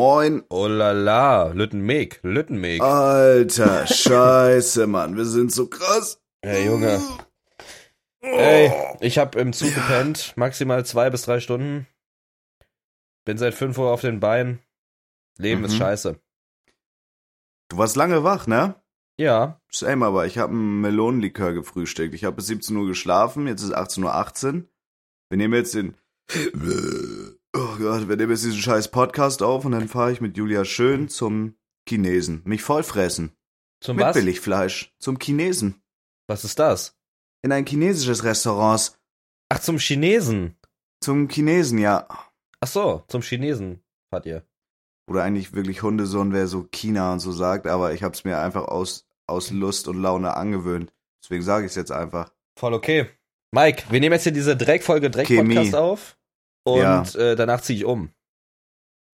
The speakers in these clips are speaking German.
Moin. Oh la la, Lüttenmeg, Lüttenmeg. Alter, scheiße, Mann. Wir sind so krass. Hey, Junge. Ey, ich hab im Zug gepennt, maximal zwei bis drei Stunden. Bin seit fünf Uhr auf den Beinen. Leben ist Mhm. scheiße. Du warst lange wach, ne? Ja, Same, aber ich habe einen Melonenlikör gefrühstückt. Ich habe bis 17 Uhr geschlafen, jetzt ist 18.18 Uhr. Wir nehmen jetzt den... Oh Gott, wir nehmen jetzt diesen scheiß Podcast auf und dann fahre ich mit Julia schön zum Chinesen. Mich vollfressen. zum mit was? Billigfleisch. Zum Chinesen. Was ist das? In ein chinesisches Restaurant. Ach, zum Chinesen. Zum Chinesen, ja. Ach so, zum Chinesen fahrt ihr. Oder eigentlich wirklich Hundesohn, wer so China und so sagt, aber ich hab's mir einfach aus, aus Lust und Laune angewöhnt. Deswegen sage ich es jetzt einfach. Voll okay. Mike, wir nehmen jetzt hier diese Dreckfolge. Dreck-Podcast auf. Und Ja. äh, danach ziehe ich um.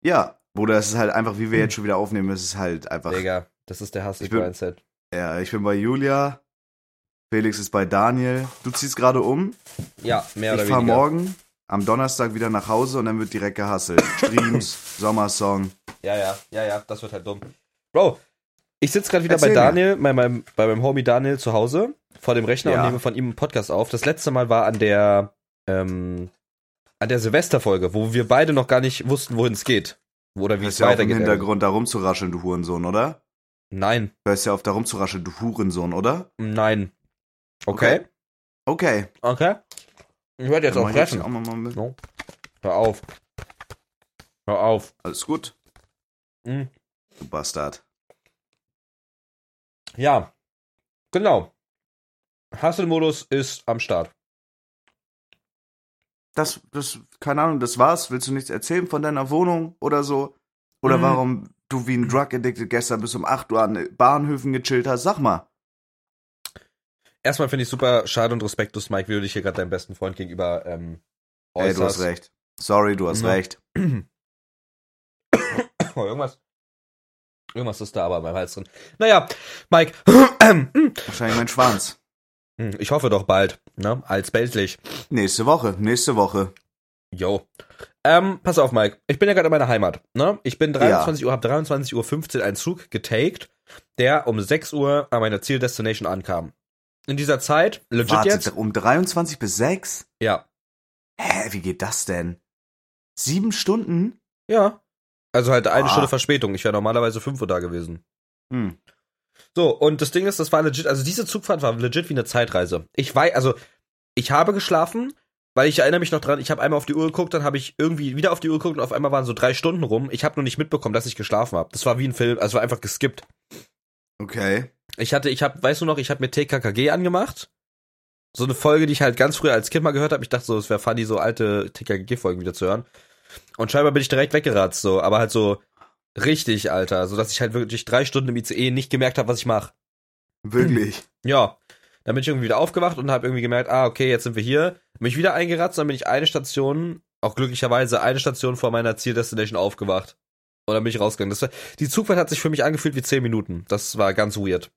Ja, Bruder, es ist halt einfach, wie wir jetzt schon wieder aufnehmen, es ist halt einfach. Digga, das ist der Ich Hustle-Mindset. Ja, ich bin bei Julia, Felix ist bei Daniel. Du ziehst gerade um. Ja, mehr ich oder weniger. morgen am Donnerstag wieder nach Hause und dann wird direkt gehasselt. Streams, Sommersong. Ja, ja, ja, ja, das wird halt dumm. Bro, ich sitze gerade wieder Erzähl bei. Daniel, bei meinem, bei meinem Homie Daniel zu Hause, vor dem Rechner Ja. und nehme von ihm einen Podcast auf. Das letzte Mal war an der, ähm, an der Silvesterfolge, wo wir beide noch gar nicht wussten, wohin es geht. Oder wie Du es hörst ja auf im weitergeht. Hintergrund da rumzurascheln, du Hurensohn, oder? Nein, Du hörst ja auf da rumzurascheln, du Hurensohn, oder? nein. Okay? Okay. Okay. Ich werde jetzt Dann auch jetzt fressen. auch mal mit. No. Hör auf. Hör auf. Alles gut, Mhm. du Bastard. Ja, genau. Hustle-Modus ist am Start. Das, das, keine Ahnung, das war's. Willst du nichts erzählen von deiner Wohnung oder so? Oder Mhm. warum du wie ein Drug Addicted gestern bis um 8 Uhr an Bahnhöfen gechillt hast? Sag mal. Erstmal finde ich super schade und respektlos, Mike, wie du dich hier gerade deinem besten Freund gegenüber ähm, Ey, du hast äußerst. recht. Sorry, du hast Mhm. recht. Oh, irgendwas. Irgendwas ist da aber meinem Hals drin. Naja, Mike. Wahrscheinlich mein Schwanz. Hm, ich hoffe doch bald, ne? Alsbältlich. Nächste Woche, nächste Woche. Yo. Ähm, pass auf, Mike. Ich bin ja gerade in meiner Heimat, ne? Ich bin 23 Uhr, hab 23 Uhr 15 einen Zug getaked, der um 6 Uhr an meiner Zieldestination ankam. In dieser Zeit, legit Warte, jetzt, um 23 bis 6? ja, Hä, wie geht das denn? Sieben Stunden? ja. Also halt eine Ah. Stunde Verspätung. Ich wäre normalerweise 5 Uhr da gewesen. Hm. So, und das Ding ist, das war legit, also diese Zugfahrt war legit wie eine Zeitreise. Ich weiß, also, ich habe geschlafen, weil ich erinnere mich noch dran, ich habe einmal auf die Uhr geguckt, dann habe ich irgendwie wieder auf die Uhr geguckt und auf einmal waren so drei Stunden rum. Ich habe nur nicht mitbekommen, dass ich geschlafen habe. Das war wie ein Film, also war einfach geskippt. Okay. Ich hatte, ich habe, weißt du noch, ich habe mir TKKG angemacht. So eine Folge, die ich halt ganz früher als Kind mal gehört habe. Ich dachte so, es wäre funny, so alte TKKG-Folgen wieder zu hören. Und scheinbar bin ich direkt weggeratzt, so, aber halt so richtig, Alter, so dass ich halt wirklich drei Stunden im ICE nicht gemerkt habe, was ich mache. Wirklich. Ja, dann bin ich irgendwie wieder aufgewacht und habe irgendwie gemerkt, ah, okay, jetzt sind wir hier. Bin ich wieder eingeratzt, dann bin ich eine Station, auch glücklicherweise eine Station vor meiner Zieldestination aufgewacht. Und dann bin ich rausgegangen. Das war, die Zugfahrt hat sich für mich angefühlt wie zehn Minuten. Das war ganz weird.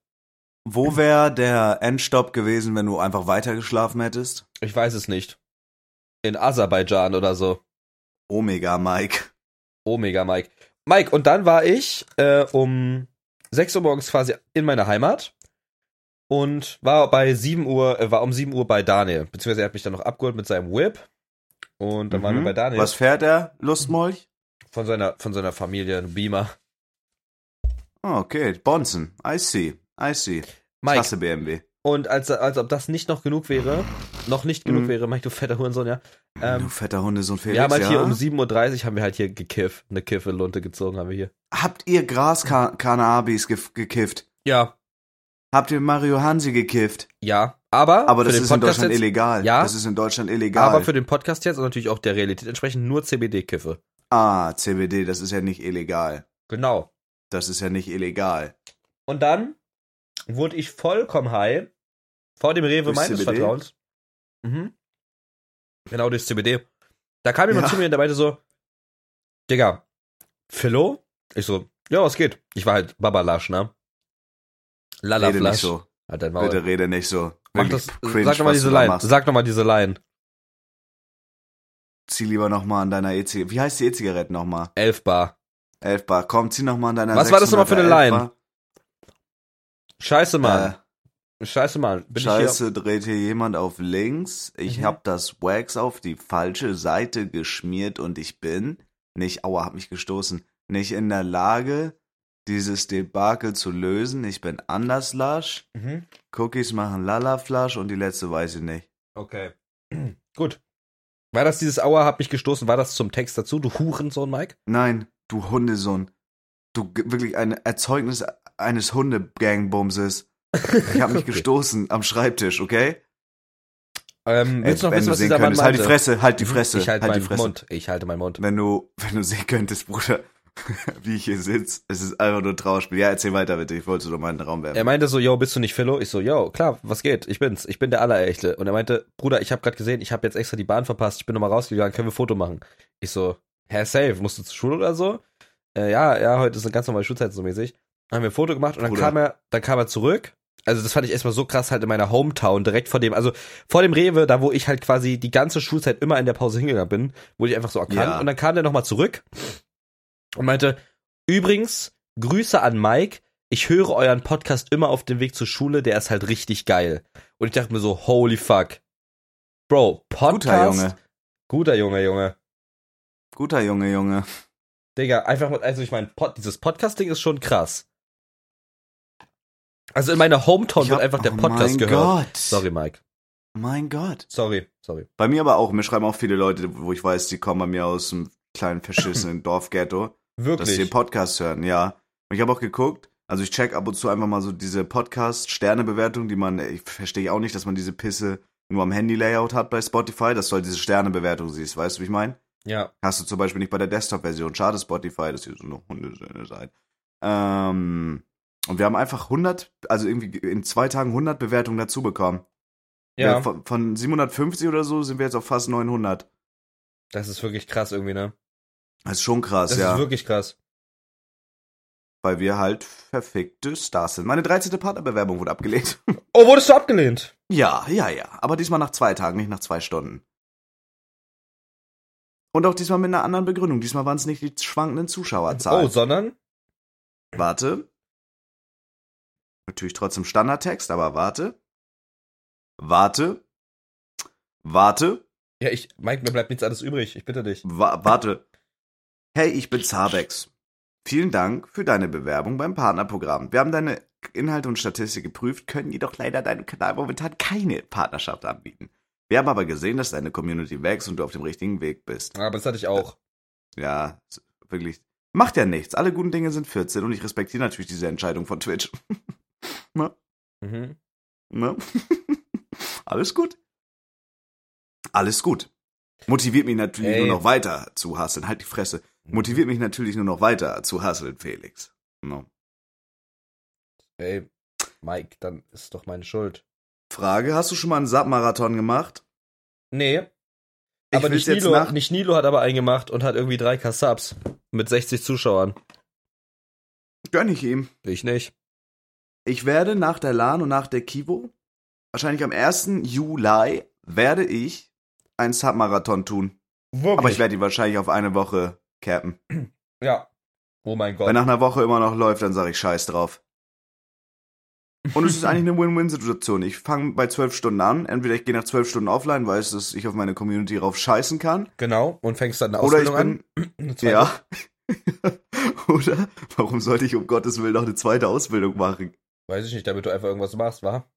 Wo wäre der Endstopp gewesen, wenn du einfach weitergeschlafen hättest? Ich weiß es nicht. In Aserbaidschan oder so. Omega, Mike. Omega, Mike. Mike, und dann war ich äh, um 6 Uhr morgens quasi in meiner Heimat und war bei 7 Uhr, äh, war um 7 Uhr bei Daniel. Beziehungsweise er hat mich dann noch abgeholt mit seinem Whip. Und dann waren wir Mhm. bei Daniel. Was fährt er? Lustmolch? Von seiner, von seiner Familie, ein Beamer. Oh, okay. Bonzen. I see. I see. Mike, hasse BMW. und als, als ob das nicht noch genug wäre, noch nicht genug Mhm. wäre, Mike, du fetter Hurensohn, ja. Du Ähm, fetter Hundesohn Felix, wir haben halt ja? hier um 7.30 Uhr haben wir halt hier gekifft. Eine Kiffe-Lunte gezogen haben wir hier. Habt ihr Gras-Cannabis ge gekifft? Ja, Habt ihr Mario Hansi gekifft? ja. Aber, Aber das ist in Deutschland jetzt, illegal. Ja. Das ist in Deutschland illegal. Aber für den Podcast jetzt und natürlich auch der Realität entsprechend nur CBD-Kiffe. ah, CBD, das ist ja nicht illegal. Genau. Das ist ja nicht illegal. Und dann wurde ich vollkommen high vor dem Rewe Durch meines CBD? Vertrauens. Mhm. Genau, durch CBD. Da kam jemand Ja. zu mir und der meinte so, Digga, Philo? Ich so, ja, was geht? Ich war halt Babalasch, ne? Lala Rede nicht so. Halt dein Maul. Bitte rede nicht so. Mach das, cringe, sag doch mal was diese Line. Sag doch mal diese Line. Zieh lieber nochmal an deiner E-Zigarette. Wie heißt die E-Zigarette nochmal? 11 Bar. 11 Bar. Komm, zieh noch mal an deiner Was war das nochmal für eine 611 Line? Scheiße, Mann. Äh, Scheiße, Mann. Bin Scheiße, dreht hier jemand auf links. Ich Mhm. hab das Wax auf die falsche Seite geschmiert und ich bin nicht, aua, hab mich gestoßen, nicht in der Lage, dieses Debakel zu lösen. Ich bin anders lasch. Mhm. Cookies machen Lalaflasch und die letzte weiß ich nicht. Okay. Gut. War das dieses Aua hat mich gestoßen? War das zum Text dazu? Du Hurensohn, Mike? Nein, du Hundesohn. Du wirklich ein Erzeugnis eines Hundegangbumses. Ich hab mich Okay. gestoßen am Schreibtisch, okay? Ähm, willst du noch wenn wissen, du was dieser Mann könntest, halt die meinte? Fresse, halt die. Fresse, Ich halte halt die meinen. Mund. Ich halte meinen Mund. Wenn du, wenn du sehen könntest, Bruder, wie ich hier sitze, es ist einfach nur Trauerspiel. Ja, erzähl weiter bitte, ich wollte nur meinen Raum werfen. Er meinte so, yo, bist du nicht Philo? Ich so, yo, klar, was geht? Ich bin's. Ich bin der Allerechte. Und er meinte, Bruder, ich habe gerade gesehen, ich habe jetzt extra die Bahn verpasst. Ich bin nochmal rausgegangen, können wir Foto machen? Ich so, hä, safe, musst du zur Schule oder so? Äh, ja, ja, heute ist eine ganz normale Schulzeit so mäßig. Dann haben wir ein Foto gemacht und dann Bruder. kam er, dann kam er zurück. Also das fand ich erstmal so krass halt in meiner Hometown, direkt vor dem, also vor dem Rewe, da wo ich halt quasi die ganze Schulzeit immer in der Pause hingegangen bin, wurde ich einfach so erkannt. Ja. Und dann kam der nochmal zurück und meinte, übrigens, Grüße an Mike, ich höre euren Podcast immer auf dem Weg zur Schule, der ist halt richtig geil. Und ich dachte mir so, holy fuck. Bro, Podcast. Guter Junge. Guter Junge, Junge. Guter Junge, Junge. Digga, einfach mal, also ich meine, Pod, dieses Podcasting ist schon krass. Also in meiner Hometown Ich wird hab- einfach der oh Podcast mein gehört. Gott. Sorry, Mike. Mein Gott. Sorry, sorry. Bei mir aber auch, mir schreiben auch viele Leute, wo ich weiß, die kommen bei mir aus einem kleinen verschissenen Dorfghetto, dass sie den Wirklich. Podcast hören, ja. Und ich habe auch geguckt, also ich check ab und zu einfach mal so diese Podcast-Sternebewertung, die man, ich verstehe auch nicht, dass man diese Pisse nur am Handy-Layout hat bei Spotify, dass du halt diese Sternebewertung siehst, weißt du, wie ich meine? Ja. Hast du zum Beispiel nicht bei der Desktop-Version. Schade Spotify, dass ihr so eine Hundesöhne seid. Ähm, und wir haben einfach 100, also irgendwie in zwei Tagen 100 Bewertungen dazu bekommen. Ja, Von, von 750 oder so sind wir jetzt auf fast 900. das ist wirklich krass irgendwie, ne? Das ist schon krass, Das ja. ist wirklich krass. weil wir halt verfickte Stars sind. Meine 13. Partnerbewerbung wurde abgelehnt. Oh, wurdest du abgelehnt? ja, ja, ja. Aber diesmal nach zwei Tagen, nicht nach zwei Stunden. Und auch diesmal mit einer anderen Begründung. Diesmal waren es nicht die schwankenden Oh, Zuschauerzahlen. sondern? Warte. Natürlich trotzdem Standardtext, aber warte. Warte. Warte. Ja, ich, Mike, mir bleibt nichts anderes übrig. Ich bitte dich. Wa warte. Hey, ich bin Zabex. Vielen Dank für deine Bewerbung beim Partnerprogramm. Wir haben deine Inhalte und Statistik geprüft, können jedoch leider deinem Kanal momentan keine Partnerschaft anbieten. Wir haben aber gesehen, dass deine Community wächst und du auf dem richtigen Weg bist. Aber das hatte ich auch. Ja, wirklich. Macht ja nichts. Alle guten Dinge sind 14 und ich respektiere natürlich diese Entscheidung von Twitch. Mhm. Ne? Alles gut. Alles gut. Motiviert mich natürlich Ey. nur noch weiter zu hasseln. Halt die Fresse. Motiviert mich natürlich nur noch weiter zu hasseln, Felix. No. Ey, Mike, dann ist doch meine Schuld. Frage, hast du schon mal einen Sub-Marathon gemacht? Nee. Ich aber nicht Nilo, nach- nicht Nilo hat aber einen gemacht und hat irgendwie 3K Subs mit 60 Zuschauern. Gönn ich ihm. Ich nicht. Ich werde nach der LAN und nach der Kivo, wahrscheinlich am 1. Juli, werde ich einen Sub-Marathon tun. Wirklich? Aber ich werde ihn wahrscheinlich auf eine Woche cappen. Ja. Oh mein Gott. Wenn nach einer Woche immer noch läuft, dann sage ich Scheiß drauf. Und es ist eigentlich eine Win-Win-Situation. Ich fange bei zwölf Stunden an. Entweder ich gehe nach zwölf Stunden offline, weiß, dass ich auf meine Community rauf scheißen kann. Genau. Und fängst dann eine Oder ich Ausbildung bin, an. Ja. Oder warum sollte ich um Gottes Willen noch eine zweite Ausbildung machen? Weiß ich nicht, damit du einfach irgendwas machst, wa?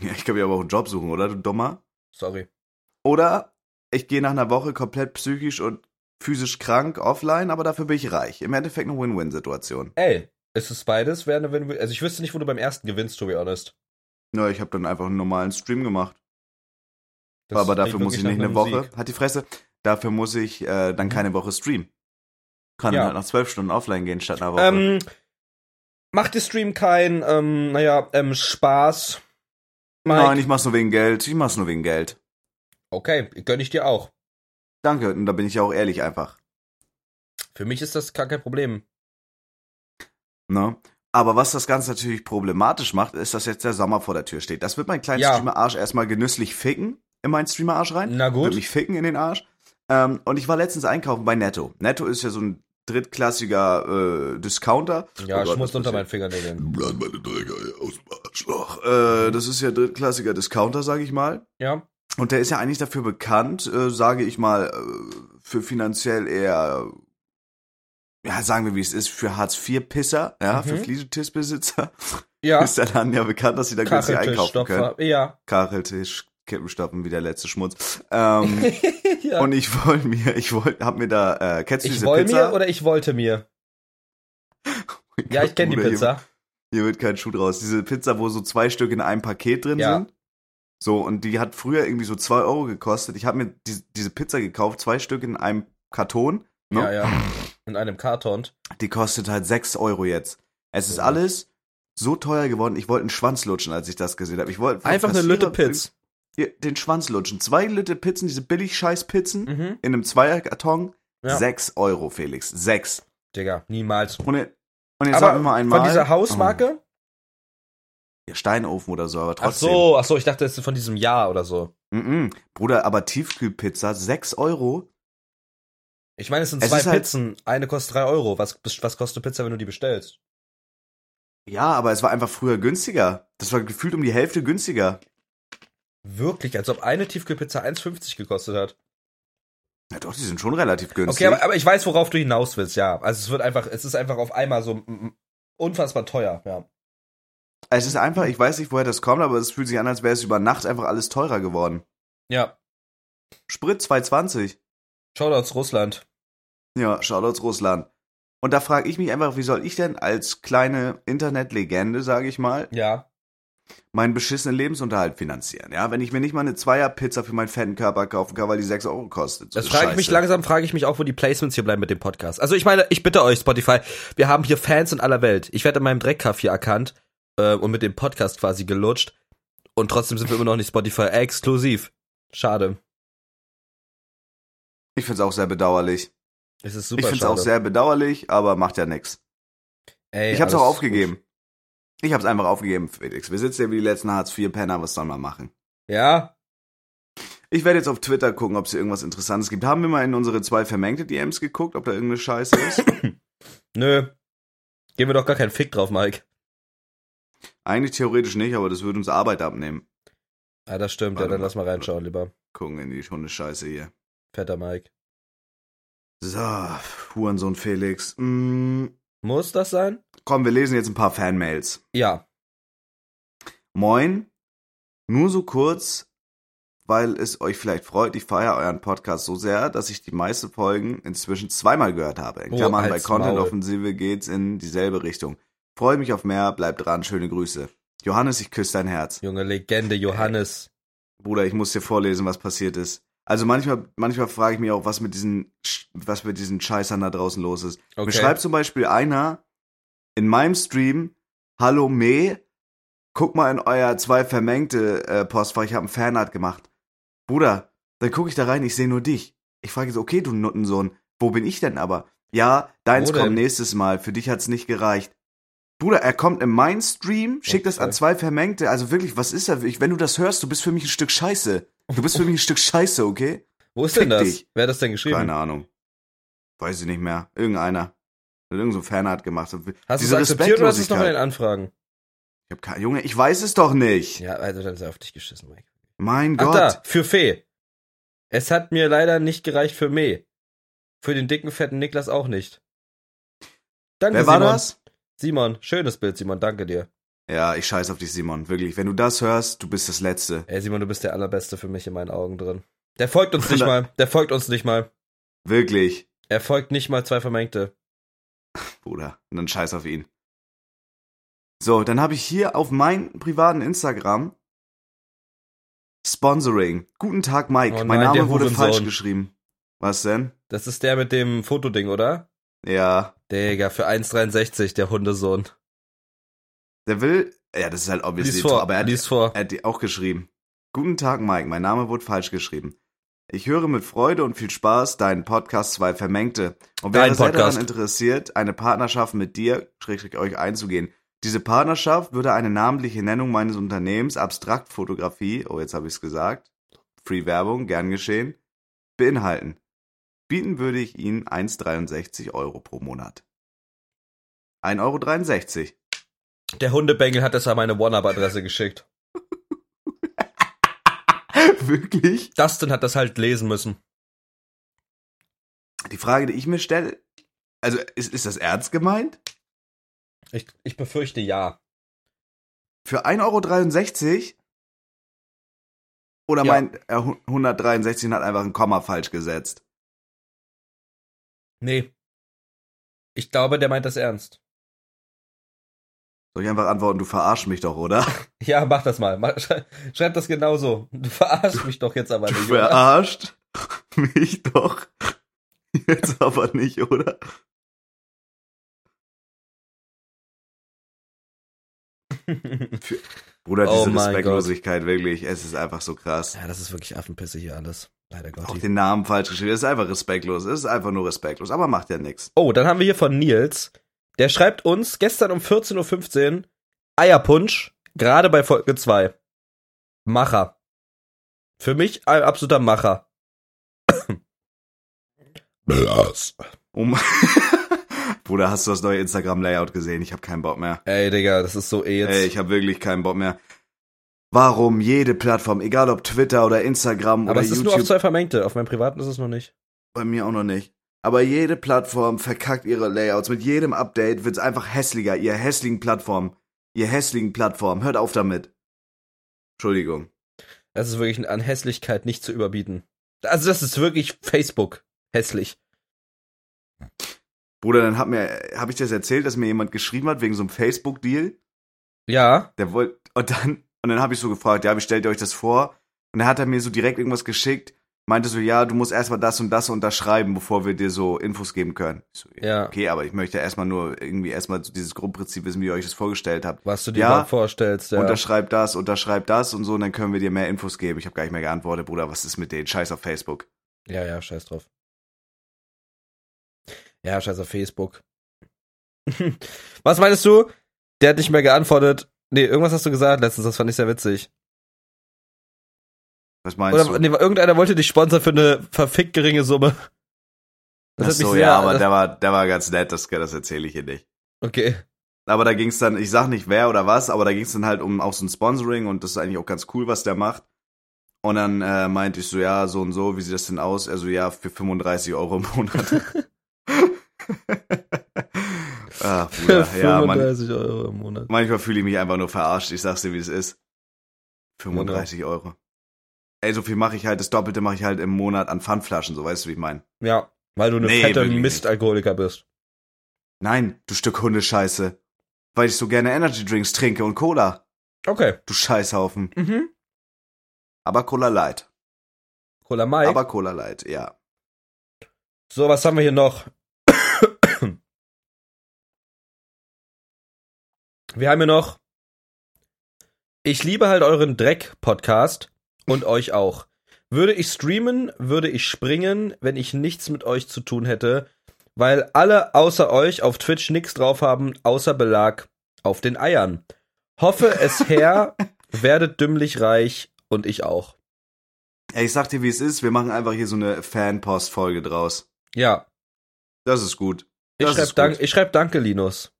Ja, ich kann mir aber auch einen Job suchen, oder, du Dummer? Sorry. Oder ich gehe nach einer Woche komplett psychisch und physisch krank offline, aber dafür bin ich reich. Im Endeffekt eine Win-Win-Situation. Ey, ist es beides? Wäre eine Win Also ich wüsste nicht, wo du beim ersten gewinnst, to be honest. Ja, ich habe dann einfach einen normalen Stream gemacht. Das aber dafür muss ich nicht eine Woche, Musik. hat die Fresse, dafür muss ich äh, dann Mhm. keine Woche streamen. Kann Ja. halt nach zwölf Stunden offline gehen statt einer Woche. Ähm, macht der Stream kein, ähm, naja, ähm, Spaß? Mike? Nein, ich mach's nur wegen Geld. Ich mach's nur wegen Geld. Okay, gönn ich dir auch. Danke, und da bin ich ja auch ehrlich einfach. Für mich ist das gar kein Problem. Ne? Aber was das Ganze natürlich problematisch macht, ist, dass jetzt der Sommer vor der Tür steht. Das wird mein kleinen Ja. Streamer-Arsch erstmal genüsslich ficken in meinen Streamer-Arsch rein. Na Wird gut. mich ficken in den Arsch. Ähm, und ich war letztens einkaufen bei Netto. Netto ist ja so ein drittklassiger äh, Discounter. Ja, Oh Gott, schmutzt unter meinen Fingernägeln. Meine Träger aus dem Arschloch. Äh, das ist ja drittklassiger Discounter, sag ich mal. Ja. Und der ist ja eigentlich dafür bekannt, äh, sage ich mal, äh, für finanziell eher, ja, sagen wir wie es ist, für Hartz-IV-Pisser, ja, für Mhm. Fliesentisbesitzer. Ja. Ist der dann ja bekannt, dass sie da günstig einkaufen können. Ja. Kacheltisch, Kippenstopfen wie der letzte Schmutz. Ähm, ja. Und ich wollte mir, ich wollte, hab mir da, äh, kennst du ich diese wollte Pizza? mir oder ich wollte mir? Ja, ich kenne die Pizza. Hier, hier wird kein Schuh draus. Diese Pizza, wo so zwei Stück in einem Paket drin Ja. sind. So, und die hat früher irgendwie so zwei Euro gekostet. Ich habe mir die, diese Pizza gekauft, zwei Stück in einem Karton. Ne? Ja, ja. In einem Karton. Die kostet halt sechs Euro jetzt. Es ist Ja. alles so teuer geworden. Ich wollte einen Schwanz lutschen, als ich das gesehen habe. Ich wollte Einfach eine Lütte Kassierer Pizz. Den Schwanz lutschen. Zwei Lütte Pizzen, diese billig scheiß Pizzen Mhm. in einem Zweierkarton. Ja. Sechs Euro, Felix. Sechs. Digga, niemals. Und, jetzt- und jetzt sag mir mal einmal. von dieser Hausmarke? Ja, Steinofen oder so, aber Ach trotzdem. so, ach so, ich dachte, das ist von diesem Jahr oder so. Mhm. Bruder, aber Tiefkühlpizza, 6 Euro? Ich meine, es sind Es zwei halt- Pizzen. Eine kostet drei Euro. Was, was kostet Pizza, wenn du die bestellst? Ja, aber es war einfach früher günstiger. Das war gefühlt um die Hälfte günstiger. Wirklich, als ob eine Tiefkühlpizza 1,50 gekostet hat. Ja doch, die sind schon relativ günstig. Okay, aber, aber ich weiß, worauf du hinaus willst, ja. Also es wird einfach, es ist einfach auf einmal so unfassbar teuer, ja. es ist einfach, ich weiß nicht, woher das kommt, aber es fühlt sich an, als wäre es über Nacht einfach alles teurer geworden. Ja. Sprit 2,20. Shoutouts Russland. Ja, Shoutouts Russland. Und da frage ich mich einfach, wie soll ich denn als kleine Internetlegende, sage ich mal, Ja. Meinen beschissenen Lebensunterhalt finanzieren? Ja, wenn ich mir nicht mal eine Zweierpizza für meinen fetten Körper kaufen kann, weil die 6 Euro kostet. So Das frage ich mich langsam, frage ich mich auch, wo die Placements hier bleiben mit dem Podcast. Also ich meine, ich bitte euch, Spotify, wir haben hier Fans in aller Welt. Ich werde in meinem Dreckkaffee erkannt äh, und mit dem Podcast quasi gelutscht. Und trotzdem sind wir immer noch nicht Spotify exklusiv. Schade. Ich find's auch sehr bedauerlich. Es ist super ich find's schade. auch sehr bedauerlich, aber macht ja nix. Ey, Ich hab's auch aufgegeben. Ich hab's einfach aufgegeben, Felix. Wir sitzen ja wie die letzten Hartz-IV-Penner, was soll man machen? Ja, Ich werde jetzt auf Twitter gucken, ob es hier irgendwas Interessantes gibt. Haben wir mal in unsere zwei vermengte DMs geguckt, ob da irgendeine Scheiße ist? nö. Geben wir doch gar keinen Fick drauf, Mike. Eigentlich theoretisch nicht, aber das würde uns Arbeit abnehmen. Ah, das stimmt. Warte ja, dann lass mal reinschauen, lieber. Gucken in die Hundescheiße hier. Fetter Mike. So, Hurensohn Felix. Mm, Muss das sein? komm, wir lesen jetzt ein paar Fanmails. Ja. Moin. Nur so kurz, weil es euch vielleicht freut, ich feiere euren Podcast so sehr, dass ich die meisten Folgen inzwischen zweimal gehört habe. In Oh, Klammern, bei Content-Offensive geht's in dieselbe Richtung. Freue mich auf mehr, bleibt dran, schöne Grüße. Johannes, ich küsse dein Herz. Junge Legende, Johannes. Bruder, ich muss dir vorlesen, was passiert ist. Also manchmal, manchmal frage ich mich auch, was mit diesen, was mit diesen Scheißern da draußen los ist. Okay. Mir schreibt zum Beispiel einer in meinem Stream, Hallo Me, guck mal in euer zwei vermengte äh, Postfach, ich habe einen Fanart gemacht. Bruder, dann gucke ich da rein, ich sehe nur dich. Ich frage so, okay, du Nuttensohn, wo bin ich denn aber? Ja, deins kommt nächstes Mal, für dich hat's nicht gereicht. Bruder, er kommt in meinen Stream, schickt das an Okay. zwei Vermengte. Also wirklich, was ist er? Wenn du das hörst, du bist für mich ein Stück Scheiße. Du bist für mich ein Stück Scheiße, okay? Wo ist denn Fick das? dich. Wer hat das denn geschrieben? Keine Ahnung. Weiß ich nicht mehr. Irgendeiner. Hat irgend so ein Fanart gemacht. Hast du es akzeptiert oder hast du es noch in den Anfragen? Ich hab keine, Junge, ich weiß es doch nicht. Ja, also dann ist er auf dich geschissen, Mike. Mein Ach Gott. da, für Fee. Es hat mir leider nicht gereicht für Me. Für den dicken, fetten Niklas auch nicht. Danke, Wer war Simon. das? Simon, schönes Bild, Simon, danke dir. Ja, ich scheiß auf dich, Simon. Wirklich. Wenn du das hörst, du bist das Letzte. Ey, Simon, du bist der allerbeste für mich in meinen Augen drin. Der folgt uns nicht mal. Der folgt uns nicht mal. Wirklich. Er folgt nicht mal zwei Vermengte. Bruder. Und dann scheiß auf ihn. So, dann habe ich hier auf meinem privaten Instagram Sponsoring. Guten Tag, Mike. Oh mein nein, der Name wurde falsch geschrieben. Was denn? Das ist der mit dem Fotoding, oder? Ja. Digga, für 1,63, der Hundesohn. Der will. Ja, das ist halt obviously Lies vor, aber er hat, lies vor. Er hat die auch geschrieben. Guten Tag, Mike. Mein Name wurde falsch geschrieben. Ich höre mit Freude und viel Spaß deinen Podcast zwei Vermengte und sehr Podcast. daran interessiert, eine Partnerschaft mit dir, schrägstrich euch einzugehen. Diese Partnerschaft würde eine namentliche Nennung meines Unternehmens Abstraktfotografie, oh jetzt habe ich es gesagt, Free Werbung, gern geschehen, beinhalten. bieten würde ich Ihnen 1,63 Euro pro Monat. 1,63 Euro. Der Hundebengel hat das an meine One-Up-Adresse geschickt. Wirklich? Dustin hat das halt lesen müssen. Die Frage, die ich mir stelle, also ist, ist das ernst gemeint? Ich, ich befürchte ja. Für 1,63 Euro? Oder Ja. meint er 163 und hat einfach ein Komma falsch gesetzt? Nee. Ich glaube, der meint das ernst. Soll ich einfach antworten, du verarsch mich doch, oder? Ja, mach das mal. Mach, schreib das genau so. Du verarschst mich doch jetzt aber Du nicht, oder? verarscht mich doch. Jetzt aber nicht, oder? Bruder, Oh diese mein Respektlosigkeit, wirklich, es ist einfach so krass. ja, das ist wirklich Affenpisse hier alles. Leider Auch Gott. den Namen falsch geschrieben, es ist einfach respektlos, es ist einfach nur respektlos, aber macht ja nichts. Oh, dann haben wir hier von Nils. Der schreibt uns gestern um 14.15 Uhr Eierpunsch, gerade bei Folge 2. Macher. Für mich ein absoluter Macher. Oh mein Bruder, hast du das neue Instagram-Layout gesehen? Ich habe keinen Bock mehr. Ey, Digga, das ist so eh jetzt. Ey, ich habe wirklich keinen Bock mehr. Warum jede Plattform, egal ob Twitter oder Instagram aber oder es ist YouTube, nur auf zwei Vermengte. Auf meinem privaten ist es noch nicht. bei mir auch noch nicht. Aber jede Plattform verkackt ihre Layouts. Mit jedem Update wird's einfach hässlicher. Ihr hässlichen Plattform. Ihr hässlichen Plattform. Hört auf damit. Entschuldigung. Das ist wirklich an Hässlichkeit nicht zu überbieten. Also das ist wirklich Facebook. Hässlich. Bruder, dann hat mir, habe ich dir das erzählt, dass mir jemand geschrieben hat wegen so einem Facebook-Deal? Ja. Der wollte, und dann, und dann habe ich so gefragt, ja, wie stellt ihr euch das vor? Und dann hat er mir so direkt irgendwas geschickt, meinte so, ja, du musst erstmal das und das unterschreiben, bevor wir dir so Infos geben können. So, Ja. Okay, aber ich möchte erstmal nur irgendwie erstmal so dieses Grundprinzip wissen, wie ihr euch das vorgestellt habt. Was du dir Ja. vorstellst, ja. Unterschreib das, unterschreib das und so, und dann können wir dir mehr Infos geben. Ich habe gar nicht mehr geantwortet, Bruder, was ist mit denen? Scheiß auf Facebook. Ja, ja, scheiß drauf. Ja, scheiß auf Facebook. Was meinst du? Der hat nicht mehr geantwortet. Nee, irgendwas hast du gesagt letztens, das fand ich sehr witzig. Was meinst Oder du? nee, irgendeiner wollte dich sponsern für eine verfickt geringe Summe. Das Ach so, sehr, ja, aber der war, der war ganz nett, das, das erzähle ich hier nicht. Okay. Aber da ging's dann, ich sag nicht wer oder was, aber da ging's dann halt um auch so ein Sponsoring und das ist eigentlich auch ganz cool, was der macht. Und dann äh, meinte ich so, ja, so und so, wie sieht das denn aus? Also ja, für 35 Euro im Monat. Ach, Bruder, ja, man, 35 Euro im Monat. manchmal fühle ich mich einfach nur verarscht. Ich sag's dir, wie es ist. 35 Euro. Ey, so viel mache ich halt, das Doppelte mache ich halt im Monat an Pfandflaschen, so weißt du, wie ich mein. Ja, weil du eine Nee, fette Mistalkoholiker bist. Nein, du Stück Hundescheiße. Weil ich so gerne Energy Drinks trinke und Cola. Okay. Du Scheißhaufen. Mhm. Aber Cola Light. Cola Mike. Aber Cola Light, ja. so, was haben wir hier noch? wir haben hier noch. Ich liebe halt euren Dreck-Podcast und euch auch. Würde ich streamen, würde ich springen, wenn ich nichts mit euch zu tun hätte, weil alle außer euch auf Twitch nichts drauf haben, außer Belag auf den Eiern. Hoffe es her, werdet dümmlich reich und ich auch. Ey, ich sag dir, wie es ist. Wir machen einfach hier so eine Fanpost-Folge draus. Ja, Das ist gut. ich Das schreib, ist dank, gut. ich schreib Danke, Linus.